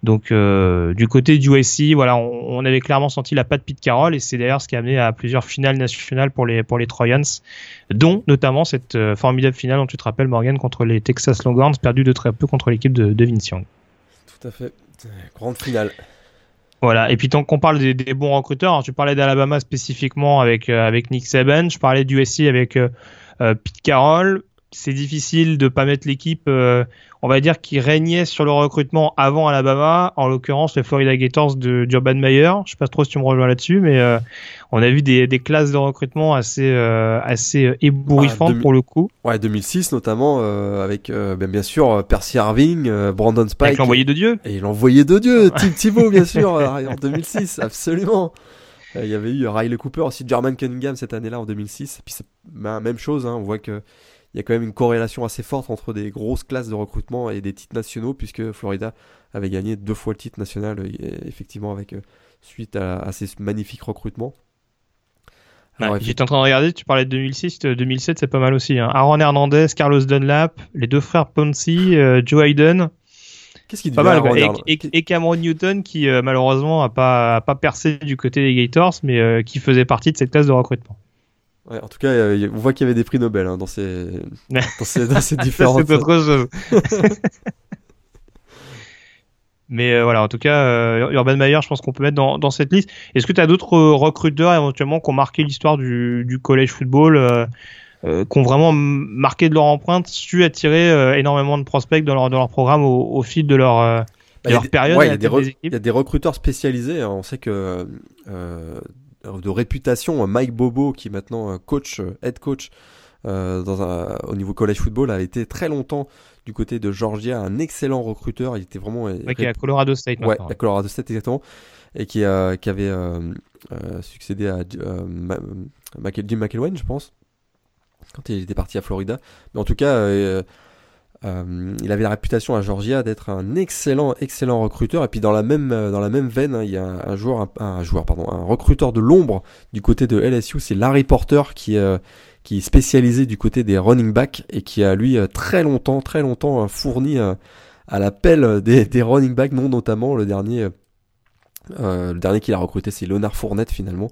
Donc euh, du côté du USC, voilà, on, on, avait clairement senti la patte Pete Carroll et c'est d'ailleurs ce qui a amené à plusieurs finales nationales pour les pour les Trojans, dont notamment cette euh, formidable finale dont tu te rappelles Morgan contre les Texas Longhorns, perdu de très peu contre l'équipe de, de Vince Young.
Tout à fait, grande finale.
Voilà. Et puis tant qu'on parle des, bons recruteurs, hein, tu parlais d'Alabama spécifiquement avec euh, avec Nick Saban, je parlais du avec euh, euh, Pete Carroll. C'est difficile de pas mettre l'équipe on va dire, qui régnait sur le recrutement avant Alabama, en l'occurrence les Florida Gators de d'Urban Meyer. Je sais pas trop si tu me rejoins là-dessus, mais euh, on a vu des, des, classes de recrutement assez euh, assez ébouriffantes pour le coup.
Ouais, 2006 notamment euh, avec ben, bien sûr Percy Harving, Brandon Spike. Avec
l'envoyé de Dieu.
Et l'envoyé de Dieu, Tim Thibault bien sûr en 2006, absolument. Il y avait eu Riley Cooper aussi, German Cunningham cette année-là en 2006. Et puis c'est ben, même chose, hein, on voit que il y a quand même une corrélation assez forte entre des grosses classes de recrutement et des titres nationaux, puisque Florida avait gagné deux fois le titre national, euh, effectivement, avec euh, suite à, ces magnifiques recrutements.
J'étais en train de regarder, tu parlais de 2006, 2007 euh, c'est pas mal aussi. Hein. Aaron Hernandez, Carlos Dunlap, les deux frères Ponzi, Joe Hayden.
Qu'est-ce qui pas mal,
et, Cameron Newton qui malheureusement a pas, a pas percé du côté des Gators, mais qui faisait partie de cette classe de recrutement.
Ouais, en tout cas, on voit qu'il y avait des prix Nobel hein, dans, ces, dans, ces, dans ces différentes.
C'est autre chose. Mais euh, voilà, en tout cas, euh, Urban Meyer, je pense qu'on peut mettre dans, dans cette liste. Est-ce que tu as d'autres recruteurs éventuellement qui ont marqué l'histoire du, du collège football, euh, euh, qui ont vraiment marqué de leur empreinte, su attirer énormément de prospects dans leur, dans leur programme au, au fil de leur, bah, leur période
ouais, il, y a des il y a des recruteurs spécialisés. Hein. On sait que de réputation, Mike Bobo, qui est maintenant euh, coach, euh, head coach euh, dans un, au niveau college football, a été très longtemps du côté de Georgia, un excellent recruteur. Il était vraiment.
Ouais, qui est à Colorado State.
Ouais, à Colorado State exactement, et qui, a, qui avait succédé à Jim McElwain, je pense, quand il était parti à Florida. Mais en tout cas, euh, il avait la réputation à Georgia d'être un excellent, excellent recruteur. Et puis dans la même, euh, dans la même veine, hein, il y a un, joueur, un, joueur, pardon, un recruteur de l'ombre du côté de LSU, c'est Larry Porter qui, euh, qui est spécialisé du côté des running backs et qui a lui très longtemps, très longtemps fourni à l'appel des, des running backs, non notamment le dernier, le dernier qu'il a recruté, c'est Leonard Fournette finalement.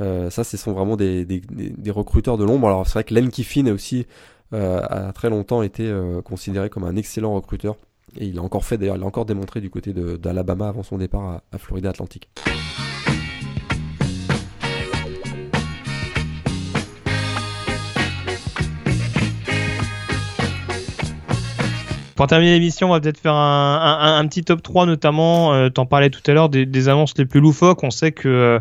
ça, ce sont vraiment des, des, des recruteurs de l'ombre. Alors c'est vrai que Len Kiffin est aussi a très longtemps été euh, considéré comme un excellent recruteur. Et il a encore fait, d'ailleurs, il a encore démontré du côté d'Alabama avant son départ à, Florida Atlantic.
Pour terminer l'émission, on va peut-être faire un, un, petit top 3 notamment, euh, t'en parlais tout à l'heure, des, annonces les plus loufoques. On sait que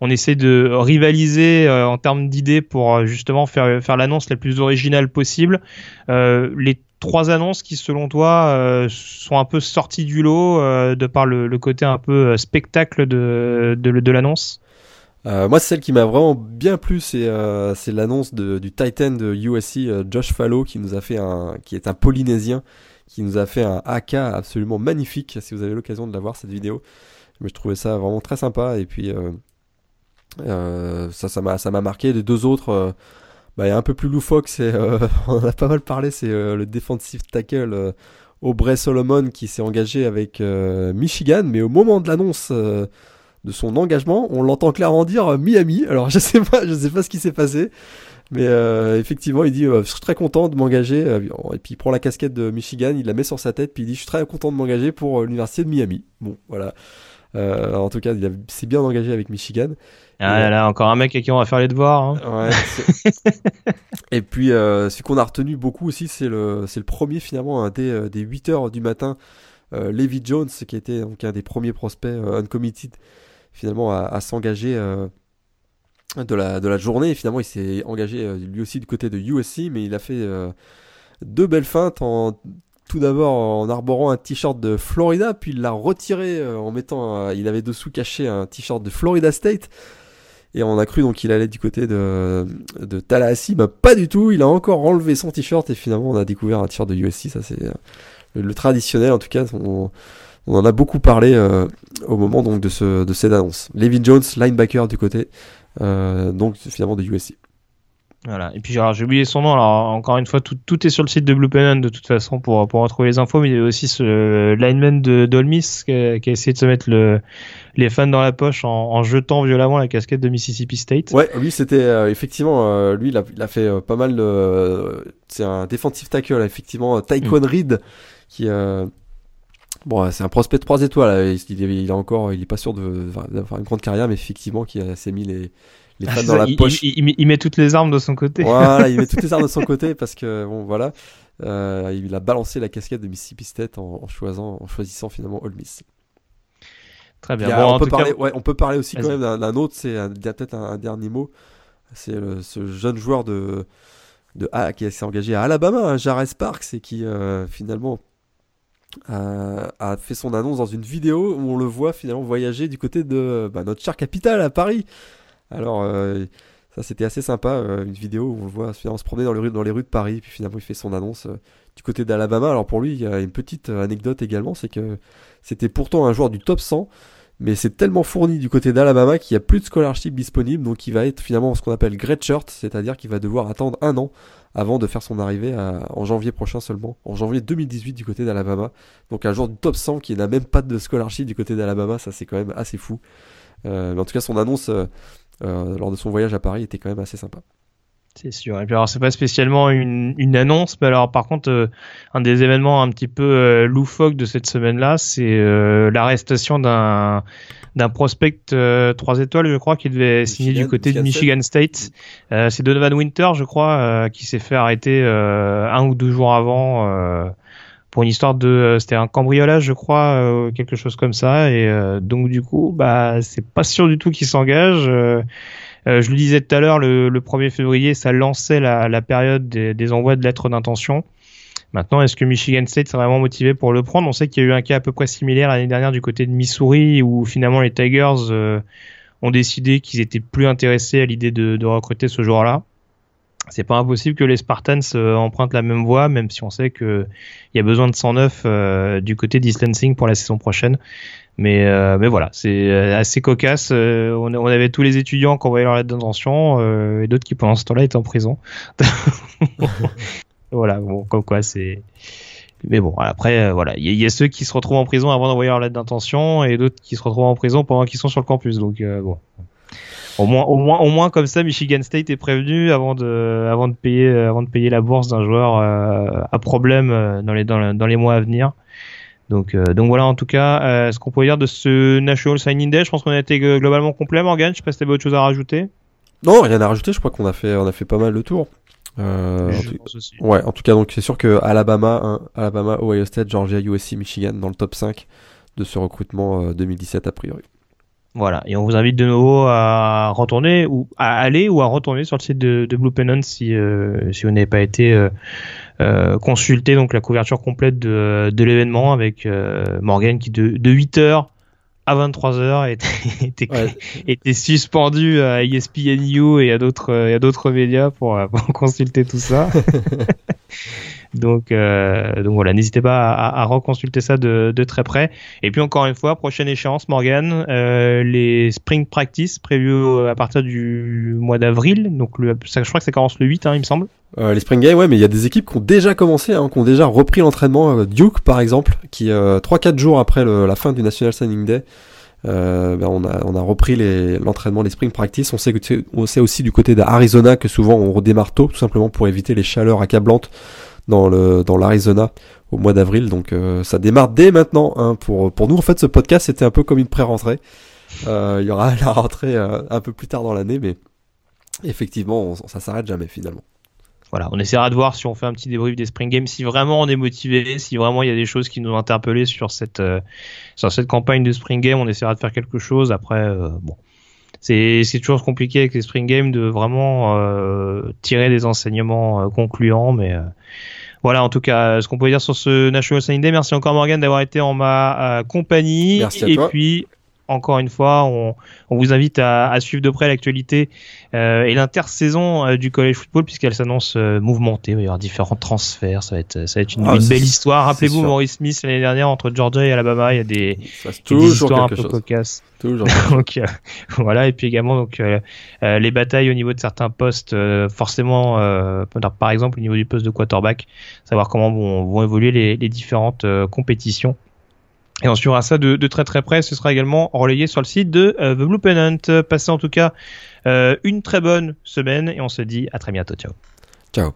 on essaie de rivaliser euh, en termes d'idées pour euh, justement faire, faire l'annonce la plus originale possible. Euh, les trois annonces qui, selon toi, sont un peu sorties du lot de par le, côté un peu spectacle de, de, l'annonce?
Moi, celle qui m'a vraiment bien plu, c'est c'est l'annonce du Titan de USC, Josh Fallow, qui nous a fait un, qui est un Polynésien, qui nous a fait un AK absolument magnifique. Si vous avez l'occasion de la voir cette vidéo, mais je trouvais ça vraiment très sympa. Et puis euh, ça, ça m'a, ça m'a marqué. Les deux autres, euh, bah, un peu plus loufoque, c'est, euh, on en a pas mal parlé, c'est le defensive tackle Aubrey Solomon qui s'est engagé avec Michigan, mais au moment de l'annonce de son engagement. On l'entend clairement dire Miami. Alors je sais pas, je sais pas ce qui s'est passé. Mais effectivement, il dit je suis très content de m'engager. et puis il prend la casquette de Michigan, il la met sur sa tête, puis il dit je suis très content de m'engager pour l'université de Miami. Bon, voilà. en tout cas, il s'est bien engagé avec Michigan.
Ah là là, encore un mec à qui on va faire les devoirs. Hein.
Ouais, et puis, euh, ce qu'on a retenu beaucoup aussi, c'est le, c'est le premier finalement euh, des 8 heures du matin. Euh, Levi Jones, qui était donc un des premiers prospects euh, uncommitted, finalement à, à s'engager euh, de, la, de la journée. Et finalement, il s'est engagé lui aussi du côté de USC, mais il a fait deux belles feintes en tout d'abord en arborant un t-shirt de Florida, puis il l'a retiré en mettant, il avait dessous caché un t-shirt de Florida State. Et on a cru donc qu'il allait du côté de, de Tallahassee. Bah, pas du tout. Il a encore enlevé son t-shirt et finalement on a découvert un t-shirt de USC. Ça c'est euh, le, traditionnel en tout cas. On, en a beaucoup parlé euh, au moment donc de, ce, de cette annonce. Levin Jones, linebacker du côté euh, donc finalement de USC.
Voilà. Et puis j'ai oublié son nom. Alors encore une fois, tout, tout est sur le site de Blue Pennon de toute façon pour pour retrouver les infos. Mais il y a aussi ce lineman de d'Olmis qui, a essayé de se mettre le les fans dans la poche en, en, jetant violemment la casquette de Mississippi State.
Ouais, lui c'était euh, effectivement euh, lui il a, il a fait euh, pas mal de c'est un defensive tackle effectivement Tyquan mm. Reed qui Bon, c'est un prospect de 3 étoiles. Il, il, encore, il est pas sûr de, d'avoir une grande carrière, mais effectivement, qui s'est mis les, les fans dans la poche.
Il, met toutes les armes de son côté.
Voilà, il met toutes les armes de son côté parce que bon voilà, euh, il a balancé la casquette de Mississippi State en, choisissant, en choisissant finalement Ole Miss.
Très bien. bon,
on, peut parler, ouais, on peut parler aussi quand même d'un autre, c'est peut-être un, dernier mot. C'est ce jeune joueur de, de ah, qui s'est engagé à Alabama, hein, Jared Sparks, et qui euh, finalement a, a, fait son annonce dans une vidéo où on le voit finalement voyager du côté de bah, notre chère capitale à Paris. Alors, euh, ça c'était assez sympa, euh, une vidéo où on le voit se promener dans les rues, dans les rues de Paris, puis finalement il fait son annonce euh, du côté d'Alabama. Alors pour lui, il y a une petite anecdote également, c'est que c'était pourtant un joueur du top 100, mais c'est tellement fourni du côté d'Alabama qu'il n'y a plus de scholarship disponible, donc il va être finalement ce qu'on appelle great shirt, c'est-à-dire qu'il va devoir attendre un an avant de faire son arrivée en janvier prochain seulement, en janvier 2018 du côté d'Alabama. Donc un joueur du top 100 qui n'a même pas de scholarship du côté d'Alabama, ça c'est quand même assez fou. mais en tout cas, son annonce euh, lors de son voyage à Paris était quand même assez sympa.
C'est sûr. Et puis alors c'est pas spécialement une, une, annonce, mais alors par contre euh, un des événements un petit peu euh, loufoques de cette semaine-là, c'est euh, l'arrestation d'un d'un prospect 3 étoiles, je crois, qui devait signer du côté de Michigan State. c'est Donovan Winter, je crois, qui s'est fait arrêter un ou deux jours avant pour une histoire de c'était un cambriolage je crois euh, quelque chose comme ça et euh, donc du coup bah c'est pas sûr du tout qu'il s'engage euh, je le disais tout à l'heure le, le, 1er février ça lançait la, la période des, envois de lettres d'intention. Maintenant est-ce que Michigan State est vraiment motivé pour le prendre? On sait qu'il y a eu un cas à peu près similaire l'année dernière du côté de Missouri où finalement les Tigers ont décidé qu'ils étaient plus intéressés à l'idée de, de recruter ce joueur là c'est pas impossible que les Spartans euh, empruntent la même voie, même si on sait qu'il y a besoin de 109 euh, du côté d'East pour la saison prochaine. Mais, euh, mais voilà, c'est assez cocasse. On, on, avait tous les étudiants qui envoyaient leur lettre d'intention et d'autres qui pendant ce temps-là étaient en prison. voilà, bon, comme quoi c'est. Mais bon, après, voilà, il y, y, a ceux qui se retrouvent en prison avant d'envoyer leur lettre d'intention et d'autres qui se retrouvent en prison pendant qu'ils sont sur le campus. Donc bon. Au moins, au moins, au moins comme ça, Michigan State est prévenu avant de, avant de payer, euh, avant de payer la bourse d'un joueur euh, à problème euh, dans les, dans, les mois à venir. Donc, donc voilà, en tout cas, ce qu'on peut dire de ce National Signing Day, je pense qu'on a été globalement complet, Morgan. Je sais pas si t'avais autre chose à rajouter.
Non, rien à rajouter. Je crois qu'on a fait, on a fait pas mal le tour. Euh, en ouais, en tout cas, donc c'est sûr que Alabama, hein, Alabama, Ohio State, Georgia, USC, Michigan dans le top 5 de ce recrutement 2017 a priori.
Voilà, et on vous invite de nouveau à retourner ou à aller ou à retourner sur le site de, de Blue Pennon si euh, si vous n'avez pas été euh, euh, consulté. Donc la couverture complète de, de l'événement avec euh, Morgan qui de, de 8h à 23h était, était, était suspendu à ESPNU et à d'autres et à d'autres médias pour, pour consulter tout ça. Donc, euh, donc voilà, n'hésitez pas à, reconsulter ça de, très près. Et puis encore une fois, prochaine échéance, Morgan, euh, les Spring Practice prévus à partir du mois d'avril. Donc je crois que ça commence le 8, hein, il me semble.
Euh, les Spring Games, ouais, mais il y a des équipes qui ont déjà commencé, hein, qui ont déjà repris l'entraînement. Euh, Duke, par exemple, qui euh, 3-4 jours après la fin du National Signing Day, ben on, a, on a repris l'entraînement, les, spring practice. On sait, que, on sait aussi du côté d'Arizona que souvent on redémarre tôt, tout simplement pour éviter les chaleurs accablantes dans le dans l'Arizona au mois d'avril. Donc euh, ça démarre dès maintenant. Hein, pour pour nous en fait ce podcast c'était un peu comme une pré-rentrée. Euh, il y aura la rentrée euh, un peu plus tard dans l'année, mais effectivement ça s'arrête jamais finalement
voilà, on essaiera de voir si on fait un petit débrief des Spring Games, si vraiment on est motivé, si vraiment il y a des choses qui nous ont interpellés sur cette sur cette campagne de Spring Game, on essaiera de faire quelque chose. Après, bon, c'est toujours compliqué avec les Spring Games de vraiment tirer des enseignements concluants, mais voilà, en tout cas, ce qu'on peut dire sur ce National Signing Day. Merci encore Morgan d'avoir été en ma compagnie.
Merci à
et puis encore une fois, on, vous invite à, suivre de près l'actualité euh, et l'intersaison euh, du college football puisqu'elle s'annonce euh, mouvementée. Il va y avoir différents transferts. Ça va être, ça va être une, ah, belle histoire. Rappelez-vous Maurice Smith l'année dernière entre Georgia et Alabama. Il y a des, histoires un peu cocasses.
Toujours.
donc voilà. Et puis également donc les batailles au niveau de certains postes, forcément, par exemple au niveau du poste de quarterback, savoir comment vont, vont évoluer les, les différentes compétitions. Et on suivra ça de, très très près. Ce sera également relayé sur le site de euh, The Blue Pennant. Passez en tout cas euh, une très bonne semaine et on se dit à très bientôt. Ciao.
Ciao.